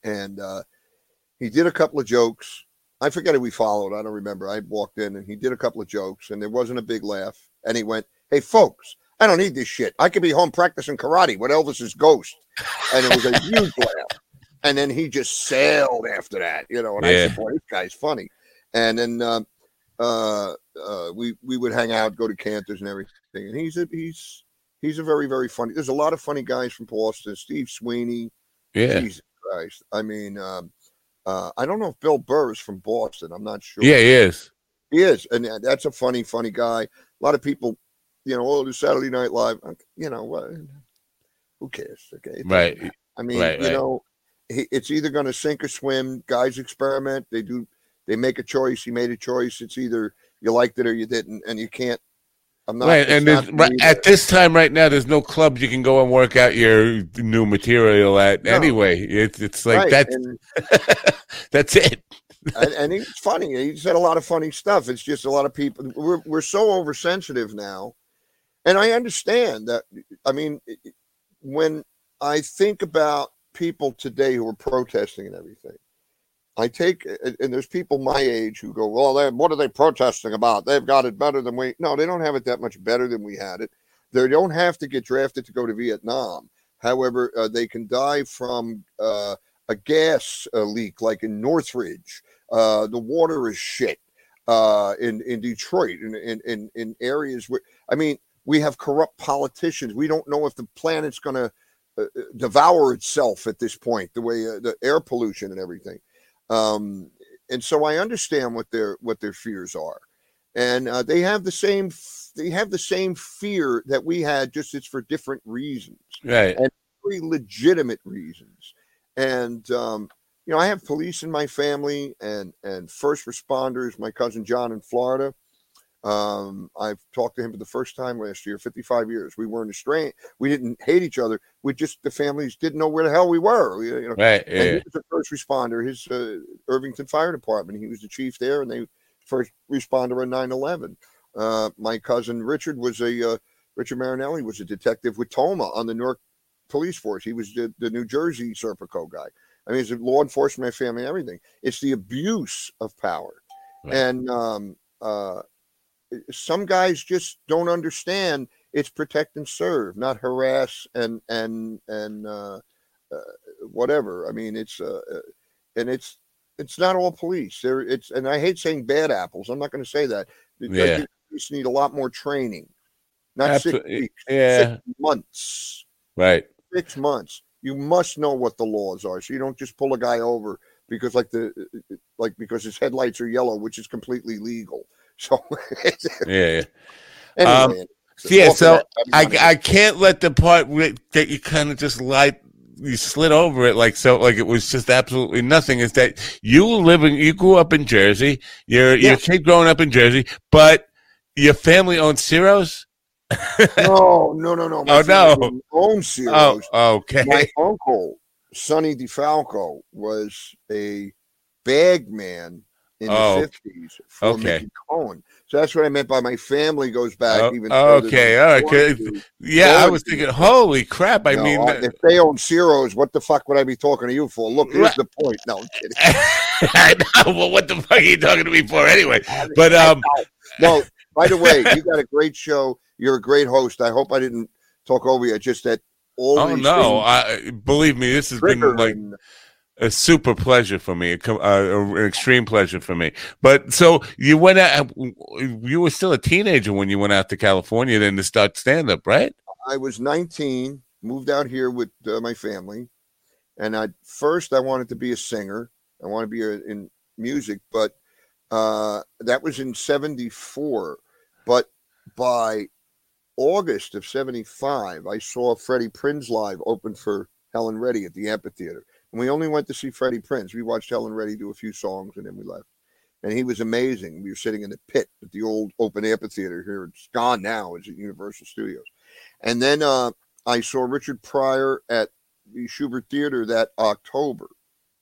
and uh, he did a couple of jokes. I forget who we followed. I don't remember. I walked in and he did a couple of jokes, and there wasn't a big laugh. And he went, "Hey, folks, I don't need this shit. I could be home practicing karate with Elvis's ghost." And it was a huge laugh. And then he just sailed after that, you know. And I said, "Boy, this guy's funny." And then um, uh, uh, we we would hang out, go to Canter's and everything. And he's a he's he's a very very funny. There's a lot of funny guys from Boston. Steve Sweeney. yeah, Jesus Christ. I mean, um, uh, I don't know if Bill Burr is from Boston. I'm not sure. yeah, he is. he is, and that's a funny funny guy. A lot of people, you know, oh, the Saturday Night Live. You know, what? who cares? Okay, Right. I mean, Right, you right. know, he, it's either going to sink or swim. Guys experiment. They do. They make a choice. He made a choice. It's either you liked it or you didn't, and you can't. I'm not. right, and right, at this time right now, there's no clubs you can go and work out your new material at. No. Anyway, it's it's like right, that's and, that's it. and, and he's funny. He said a lot of funny stuff. It's just a lot of people. We're we're so oversensitive now, and I understand that. I mean, when I think about people today who are protesting and everything, I take and there's people my age who go, "Well, they, what are they protesting about? They've got it better than we." No, they don't have it that much better than we had it. They don't have to get drafted to go to Vietnam. However, uh, they can die from uh, a gas uh, leak, like in Northridge. Uh, the water is shit uh, in in Detroit, in, in in in areas where I mean, we have corrupt politicians. We don't know if the planet's going to uh, devour itself at this point. The way the air pollution and everything, um, and so I understand what their what their fears are, and uh, they have the same they have the same fear that we had. Just it's for different reasons Right. And very legitimate reasons. And um, you know, I have police in my family and and first responders. My cousin John in Florida. Um, I've talked to him for the first time last year. Fifty-five years. We weren't estranged. We didn't hate each other. We just the families didn't know where the hell we were. We, you know, Right. and he Yeah. was a first responder. His uh, Irvington Fire Department. He was the chief there, and they first responder on 9/11. Uh, my cousin Richard was a uh, Richard Marinelli was a detective with Toma on the Newark Police Force. He was the, the New Jersey Serpico guy. I mean, it's a law enforcement, my family, everything. It's the abuse of power, Right. and um, uh, some guys just don't understand. It's protect and serve, not harass and and and uh, uh, whatever. I mean, it's uh, uh, and it's it's not all police. There, it's and I hate saying bad apples. I'm not going to say that. Yeah. police need a lot more training, not six weeks, Yeah. six months. Right. Six months. You must know what the laws are, so you don't just pull a guy over because like the like because his headlights are yellow, which is completely legal. So Yeah. yeah. anyway, Um, yeah, so I, I can't let the part that you kind of just lied you slid over it like so like it was just absolutely nothing is that you living you grew up in Jersey you're you're a kid growing up in Jersey but your family owned Ciro's no, no, no, no. Oh, no. Own oh okay My uncle Sonny DeFalco was a bag man in Oh, the fifties for okay. Mickey Cohen. So that's what I meant by my family goes back Oh, even. okay, all right, one, yeah I was thinking holy crap I No, mean I- if they own Ciro's, what the fuck would I be talking to you for? Look, here's Right. the point. No, I'm kidding. I know well what the fuck are you talking to me for anyway but um No, by the way, you got a great show. You're a great host. I hope I didn't talk over you. Just that all oh no I believe me this has been like a super pleasure for me, a uh, an extreme pleasure for me. But so you went out, you were still a teenager when you went out to California then to start stand up, right? I was 19, moved out here with uh, my family, and I first I wanted to be a singer. I wanted to be a, in music, but uh, that was in '74. But by August of '75, I saw Freddie Prinz live open for Helen Reddy at the amphitheater, and we only went to see Freddie Prinz. We watched Helen Reddy do a few songs, and then we left. And he was amazing. We were sitting in the pit at the old open amphitheater here. It's gone now. It's at Universal Studios. And then uh, I saw Richard Pryor at the Shubert Theater that October.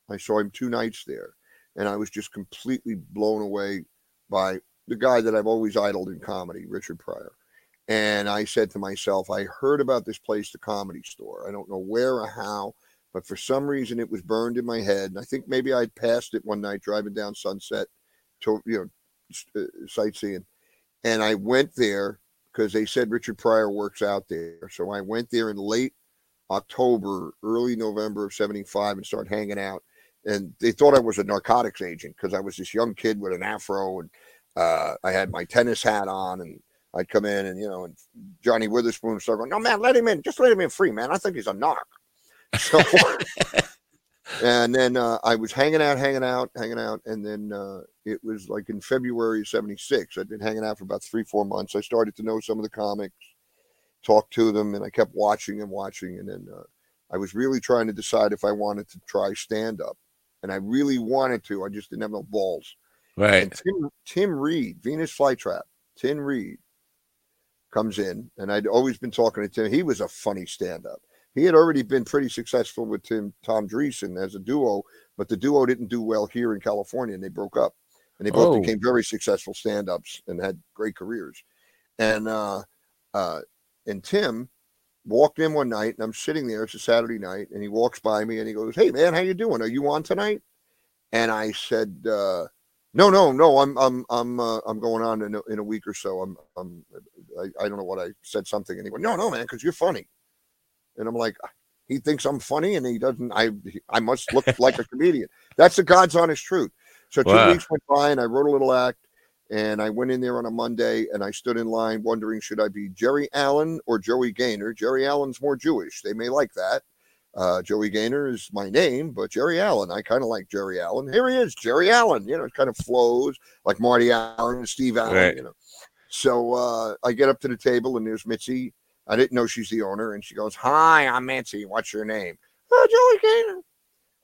I saw him two nights there, and I was just completely blown away by the guy that I've always idled in comedy, Richard Pryor. And I said to myself, I heard about this place, the Comedy Store. I don't know where or how, but for some reason it was burned in my head. And I think maybe I'd passed it one night driving down Sunset to you know uh, sightseeing, and I went there because they said Richard Pryor works out there. So I went there in late October, early November of 75 and started hanging out. And they thought I was a narcotics agent because I was this young kid with an afro and uh, I had my tennis hat on and I'd come in and, you know, and Johnny Witherspoon started going, no, man, let him in. Just let him in free, man. I think he's a narc. So, and then uh, I was hanging out, hanging out, hanging out. And then uh, it was like in February of 76. I'd been hanging out for about three, four months. I started to know some of the comics, talk to them, and I kept watching and watching. And then uh, I was really trying to decide if I wanted to try stand up, and I really wanted to. I just didn't have no balls. Right. And Tim, Tim Reid, Venus Flytrap, Tim Reid comes in, and I'd always been talking to Tim. He was a funny stand up. He had already been pretty successful with Tim Tom Dreesen as a duo, but the duo didn't do well here in California, and they broke up. And they both Oh. became very successful stand ups and had great careers. And uh, uh, and Tim walked in one night, and I'm sitting there. It's a Saturday night, and he walks by me, and he goes, "Hey man, how you doing? Are you on tonight?" And I said, uh, "No, no, no. I'm I'm I'm uh, I'm going on in a, in a week or so. I'm I'm I, I don't know what I said something." And he went, "No, no, man, because you're funny." And I'm like, he thinks I'm funny, and he doesn't. I I must look like a comedian. That's the God's honest truth. So two Wow. weeks went by, and I wrote a little act. And I went in there on a Monday and I stood in line wondering should I be Jerry Allen or Joey Gaynor? Jerry Allen's more Jewish. They may like that. Uh, Joey Gaynor is my name, but Jerry Allen, I kind of like Jerry Allen. Here he is, Jerry Allen. You know, it kind of flows like Marty Allen and Steve Allen, Right. you know. So uh, I get up to the table and there's Mitzi. I didn't know she's the owner. And she goes, Hi, I'm Nancy. What's your name? Oh, Joey Gaynor.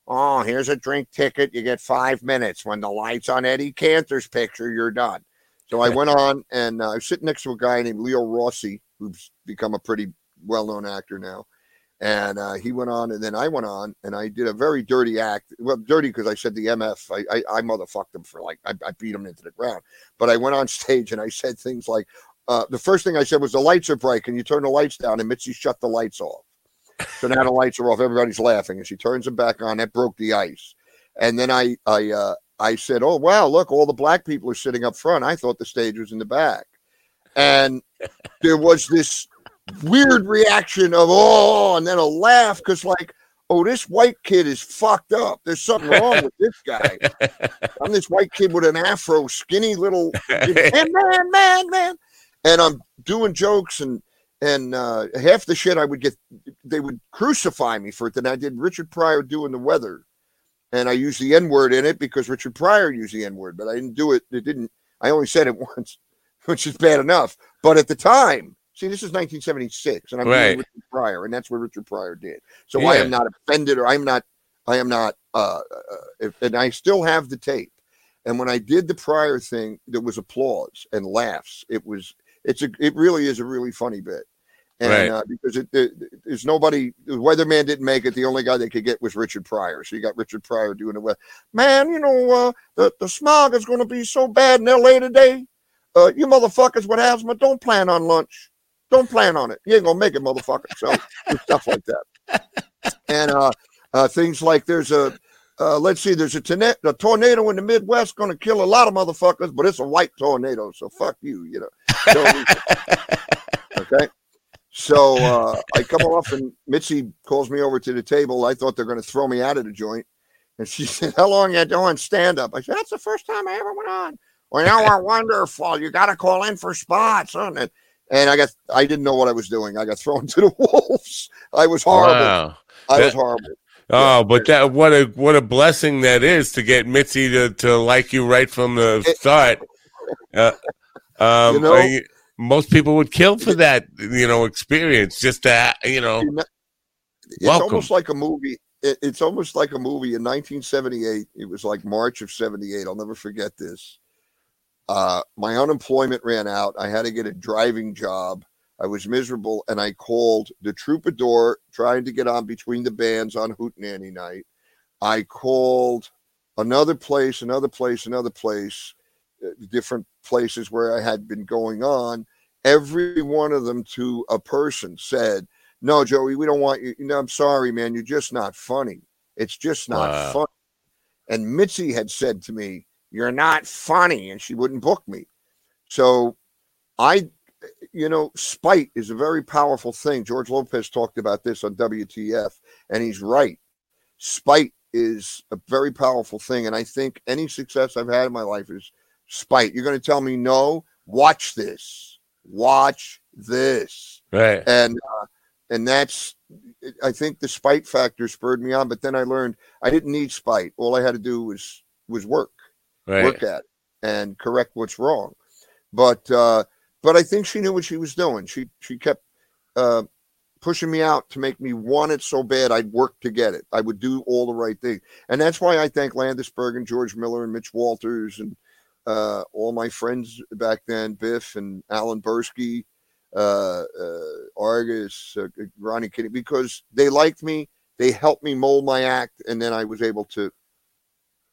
Oh, here's a drink ticket. You get five minutes. When the light's on Eddie Cantor's picture, you're done. So I went on and uh, I was sitting next to a guy named Leo Rossi, who's become a pretty well known actor now. And uh, he went on, and then I went on, and I did a very dirty act. Well, dirty because I said the MF. I, I, I motherfucked him for like, I, I beat him into the ground. But I went on stage and I said things like, uh, the first thing I said was, the lights are bright. Can you turn the lights down? And Mitzi shut the lights off. So now the lights are off. Everybody's laughing, and she turns them back on. That broke the ice. And then I, I, uh, I said, "Oh wow, look, all the black people are sitting up front. I thought the stage was in the back." And there was this weird reaction of oh, and then a laugh because like, oh, this white kid is fucked up. There's something wrong with this guy. I'm this white kid with an afro, skinny little man, man, man, man, and I'm doing jokes and and uh, half the shit I would get, they would crucify me for it. Then I did Richard Pryor doing the weather, and I used the N word in it because Richard Pryor used the N word, but I didn't do it. It didn't. I only said it once, which is bad enough. But at the time, see, this is 1976, and I'm Right. doing Richard Pryor, and that's what Richard Pryor did. So I am not offended, or I'm not, I am not, uh, uh, if, and I still have the tape. And when I did the Pryor thing, there was applause and laughs. It was, it's a, it really is a really funny bit. And Right. uh, because it, it, there's nobody, the weatherman didn't make it. The only guy they could get was Richard Pryor. So you got Richard Pryor doing the weather. Man, you know, uh, the, the smog is going to be so bad in LA today. Uh, you motherfuckers with asthma, don't plan on lunch. Don't plan on it. You ain't gonna make it, motherfucker. So stuff like that. And uh, uh, things like there's a uh, let's see, there's a, torna- a tornado in the Midwest going to kill a lot of motherfuckers, but it's a white tornado, so fuck you, you know. So, okay. So uh, I come off, and Mitzi calls me over to the table. I thought they're going to throw me out of the joint, and she said, "How long you doing stand up?" I said, "That's the first time I ever went on." Well, you are wonderful. You got to call in for spots, huh? and and I got I didn't know what I was doing. I got thrown to the wolves. I was horrible. Wow. I was horrible. Oh, but that what a what a blessing that is to get Mitzi to, to like you right from the It- start. Uh, um, You know- I- most people would kill for that, you know, experience. Just that, you know, It's Welcome. almost like a movie. It, it's almost like a movie in 1978. It was like March of 78. I'll never forget this. Uh, my unemployment ran out. I had to get a driving job. I was miserable, and I called the Troubadour trying to get on between the bands on Hootenanny night. I called another place, another place, another place, Uh, different places where I had been going on. Every one of them to a person said, no, Joey, we don't want you. You know, I'm sorry, man. You're just not funny. It's just not Wow. funny. And Mitzi had said to me, You're not funny. And she wouldn't book me. So I, you know, spite is a very powerful thing. George Lopez talked about this on WTF, and he's right. Spite is a very powerful thing. And I think any success I've had in my life is spite. You're going to tell me no? Watch this. Watch this right. and uh, and that's I think the spite factor spurred me on. But then I learned I didn't need spite. All I had to do was was work, Right. work at it, and correct what's wrong. But uh, but I think she knew what she was doing. She she kept uh, pushing me out to make me want it so bad I'd work to get it. I would do all the right thing. And that's why I thank Landesberg and George Miller and Mitch Walters and uh, all my friends back then, Biff and Alan Bursky, uh, uh, Argus, uh, Ronnie Kitty, because they liked me. They helped me mold my act. And then I was able to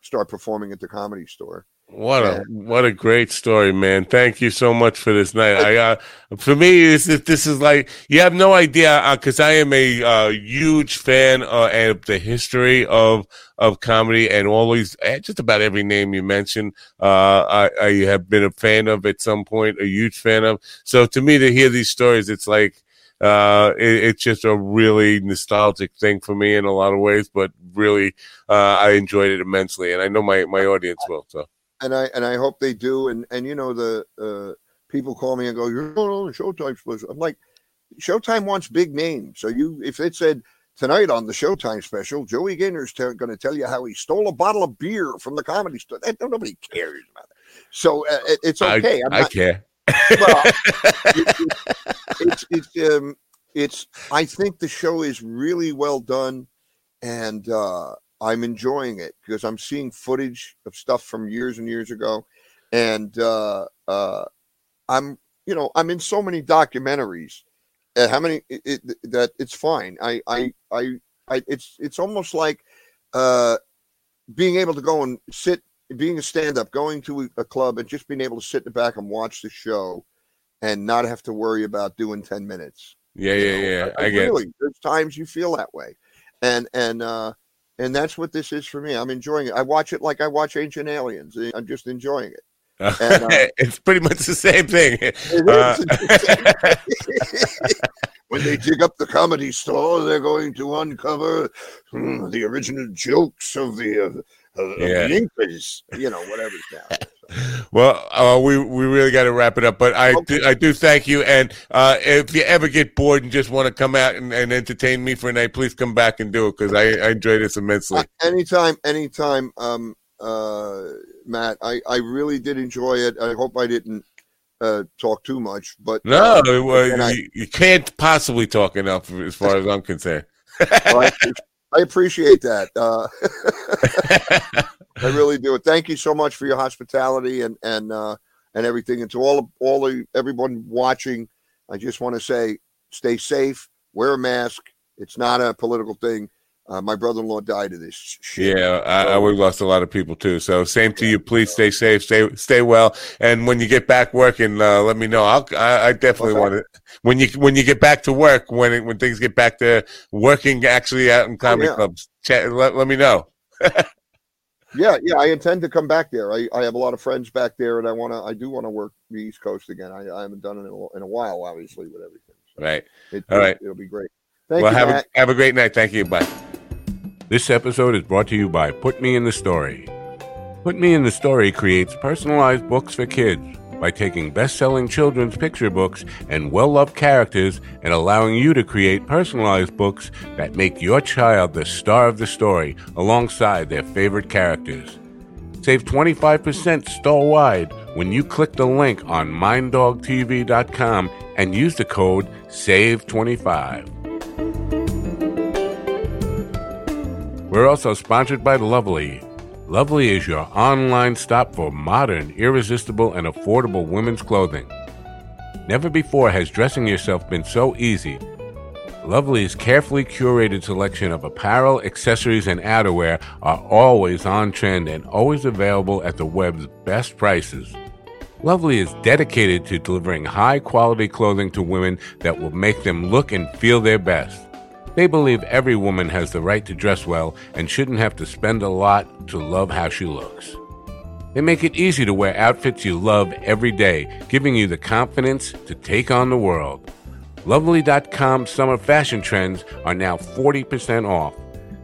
start performing at the comedy store. What a what a great story, man! Thank you so much for this night. I uh, for me, this is this is like you have no idea because uh, I am a uh, huge fan uh, of the history of of comedy and always eh, just about every name you mentioned. Uh, I, I have been a fan of at some point, a huge fan of. So to me, to hear these stories, it's like uh, it, it's just a really nostalgic thing for me in a lot of ways. But really, uh, I enjoyed it immensely, and I know my my audience will. So and I and I hope they do. And and you know the uh, people call me and go, "You're on Showtime special." I'm like, Showtime wants big names. So you, if it said tonight on the Showtime special, Joey Gaynor's t- going to tell you how he stole a bottle of beer from the comedy store. That, nobody cares about that. So uh, it, it's okay. I, not, I care. well, it, it, it's it's um it's. I think the show is really well done, and uh, I'm enjoying it because I'm seeing footage of stuff from years and years ago, and uh, uh, I'm you know I'm in so many documentaries. Uh, how many it, it, that it's fine. I, I I I it's it's almost like uh, being able to go and sit, being a stand-up, going to a club and just being able to sit in the back and watch the show, and not have to worry about doing ten minutes. Yeah, yeah, know? yeah. I, I, I get. Really, there's times you feel that way, and and uh, and that's what this is for me. I'm enjoying it. I watch it like I watch Ancient Aliens. I'm just enjoying it. And, uh, it's pretty much the same thing. Uh, when they dig up the comedy store, they're going to uncover hmm, the original jokes of the, uh, of, yeah. of the Incas, you know, whatever. Well, uh, we we really got to wrap it up, but I okay. do, I do thank you. And uh, if you ever get bored and just want to come out and, and, entertain me for a night, please come back and do it because I, I enjoy this immensely. Uh, anytime, anytime, um, uh, Matt. I I really did enjoy it. I hope I didn't uh, talk too much, but no, well, you, I, you, can't possibly talk enough as far as I'm concerned. well, I, I, appreciate that. Uh, I really do. Thank you so much for your hospitality and and uh, and everything. And to all all the everyone watching, I just want to say, stay safe, wear a mask. It's not a political thing. Uh, my brother-in-law died of this. Shit. Yeah, I, so, I we lost a lot of people too. So same to you. Please stay safe, stay stay well, and when you get back working, uh, let me know. I'll, I, I definitely okay. want it when you when you get back to work when it, when things get back to working actually out in comedy oh, yeah. clubs. Chat, let, let me know. yeah, yeah, I intend to come back there. I, I have a lot of friends back there, and I want to. I do want to work the East Coast again. I, I haven't done it in a, in a while, obviously, with everything. So right. It, All right. It'll be great. Thank well, you, have Matt. a have a great night. Thank you. Bye. This episode is brought to you by Put Me in the Story. Put Me in the Story creates personalized books for kids by taking best selling children's picture books and well loved characters and allowing you to create personalized books that make your child the star of the story alongside their favorite characters. Save 25% store wide when you click the link on minddogtv.com and use the code SAVE25. We're also sponsored by Lovely. Lovely is your online stop for modern, irresistible, and affordable women's clothing. Never before has dressing yourself been so easy. Lovely's carefully curated selection of apparel, accessories, and outerwear are always on trend and always available at the web's best prices. Lovely is dedicated to delivering high quality clothing to women that will make them look and feel their best. They believe every woman has the right to dress well and shouldn't have to spend a lot to love how she looks. They make it easy to wear outfits you love every day, giving you the confidence to take on the world. Lovely.com summer fashion trends are now 40% off,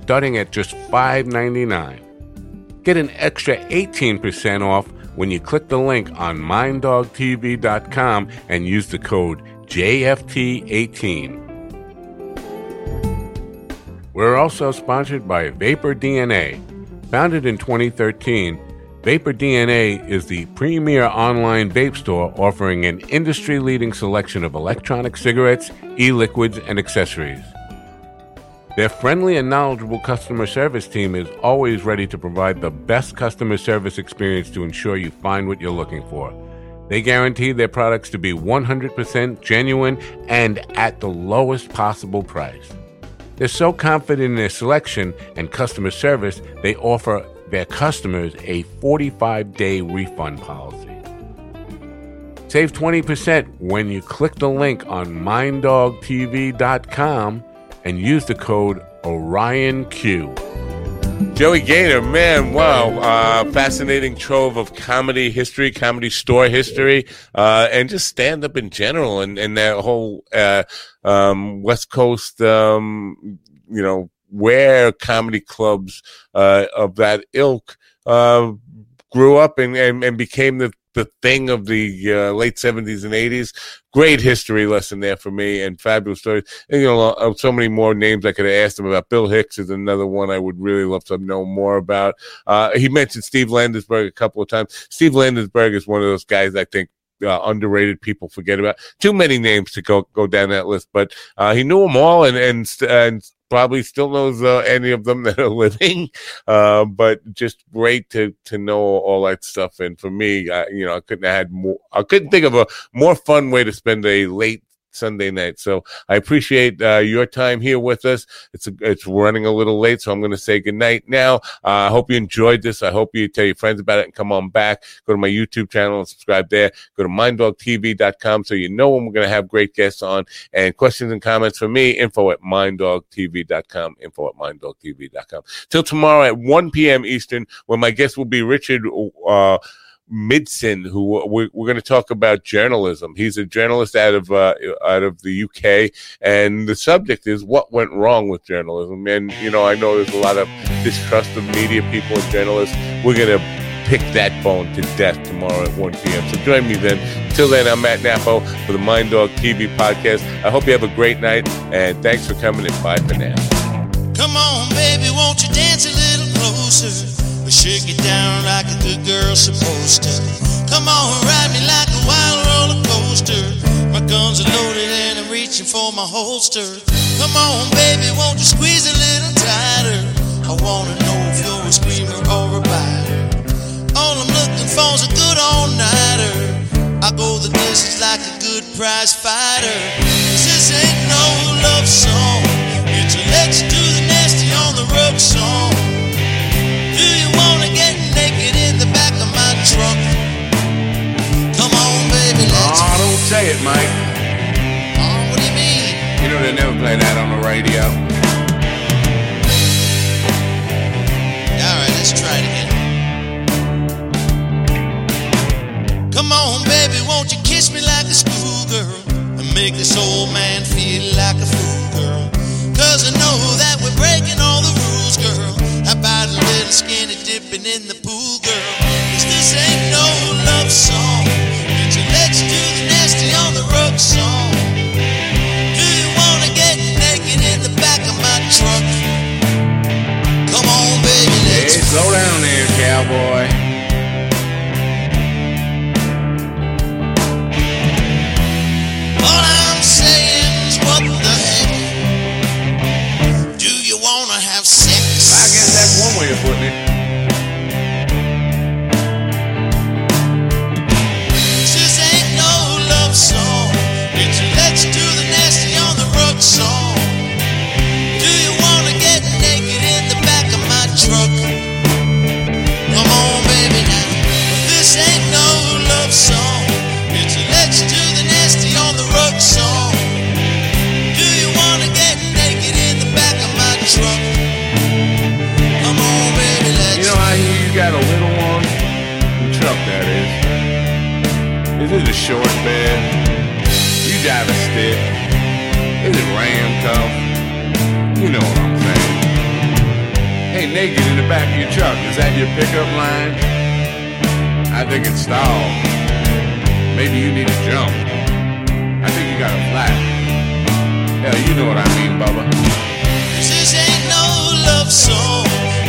starting at just $5.99. Get an extra 18% off when you click the link on minddogtv.com and use the code JFT18. We're also sponsored by Vapor DNA. Founded in 2013, Vapor DNA is the premier online vape store offering an industry leading selection of electronic cigarettes, e liquids, and accessories. Their friendly and knowledgeable customer service team is always ready to provide the best customer service experience to ensure you find what you're looking for. They guarantee their products to be 100% genuine and at the lowest possible price. They're so confident in their selection and customer service, they offer their customers a 45 day refund policy. Save 20% when you click the link on minddogtv.com and use the code OrionQ. Joey Gaynor, man, wow, uh, fascinating trove of comedy history, comedy store history, uh, and just stand up in general, and, and that whole uh, um, West Coast, um, you know, where comedy clubs uh, of that ilk uh, grew up and, and, and became the the thing of the uh, late 70s and 80s. Great history lesson there for me and fabulous stories. And, you know, uh, so many more names I could have asked him about. Bill Hicks is another one I would really love to know more about. Uh, he mentioned Steve Landesberg a couple of times. Steve Landesberg is one of those guys I think uh, underrated people forget about. Too many names to go go down that list, but uh, he knew them all and and and probably still knows uh, any of them that are living. Uh, but just great to to know all that stuff. And for me, I, you know, I couldn't have had more. I couldn't think of a more fun way to spend a late Sunday night. So I appreciate uh, your time here with us. It's a, it's running a little late, so I'm going to say good night now. Uh, I hope you enjoyed this. I hope you tell your friends about it and come on back. Go to my YouTube channel and subscribe there. Go to minddogtv.com so you know when we're going to have great guests on. And questions and comments for me, info at minddogtv.com, info at minddogtv.com. Till tomorrow at 1 p.m. Eastern, when my guest will be Richard. Uh, Midson, who we're, we're going to talk about journalism. He's a journalist out of uh, out of the UK, and the subject is what went wrong with journalism. And you know, I know there's a lot of distrust of media people and journalists. We're going to pick that bone to death tomorrow at 1 p.m. So join me then. Till then, I'm Matt Napo for the Mind Dog TV podcast. I hope you have a great night, and thanks for coming and bye for now. Come on, baby, won't you dance a little closer? Shake it down like a good girl supposed to. Come on, ride me like a wild roller coaster. My guns are loaded and I'm reaching for my holster. Come on, baby, won't you squeeze a little tighter? I wanna know if you're a screamer or a biter. All I'm looking for's a good all-nighter. I go the distance like a good prize fighter. This ain't no love song. Mike. Oh, what do you mean? You know they never play that on the radio. All right, let's try it again. Come on, baby, won't you kiss me like a schoolgirl and make this old man feel like a fool, girl? Cause I know that we're breaking all the rules, girl. How about a little skinny dipping in the pool, girl? Cause this ain't no love song. That's one a short bed. You drive a stick. Is it ram tough? You know what I'm saying. Hey, naked in the back of your truck, is that your pickup line? I think it's stalled. Maybe you need to jump. I think you got a flat. Hell, you know what I mean, Bubba. This ain't no love song.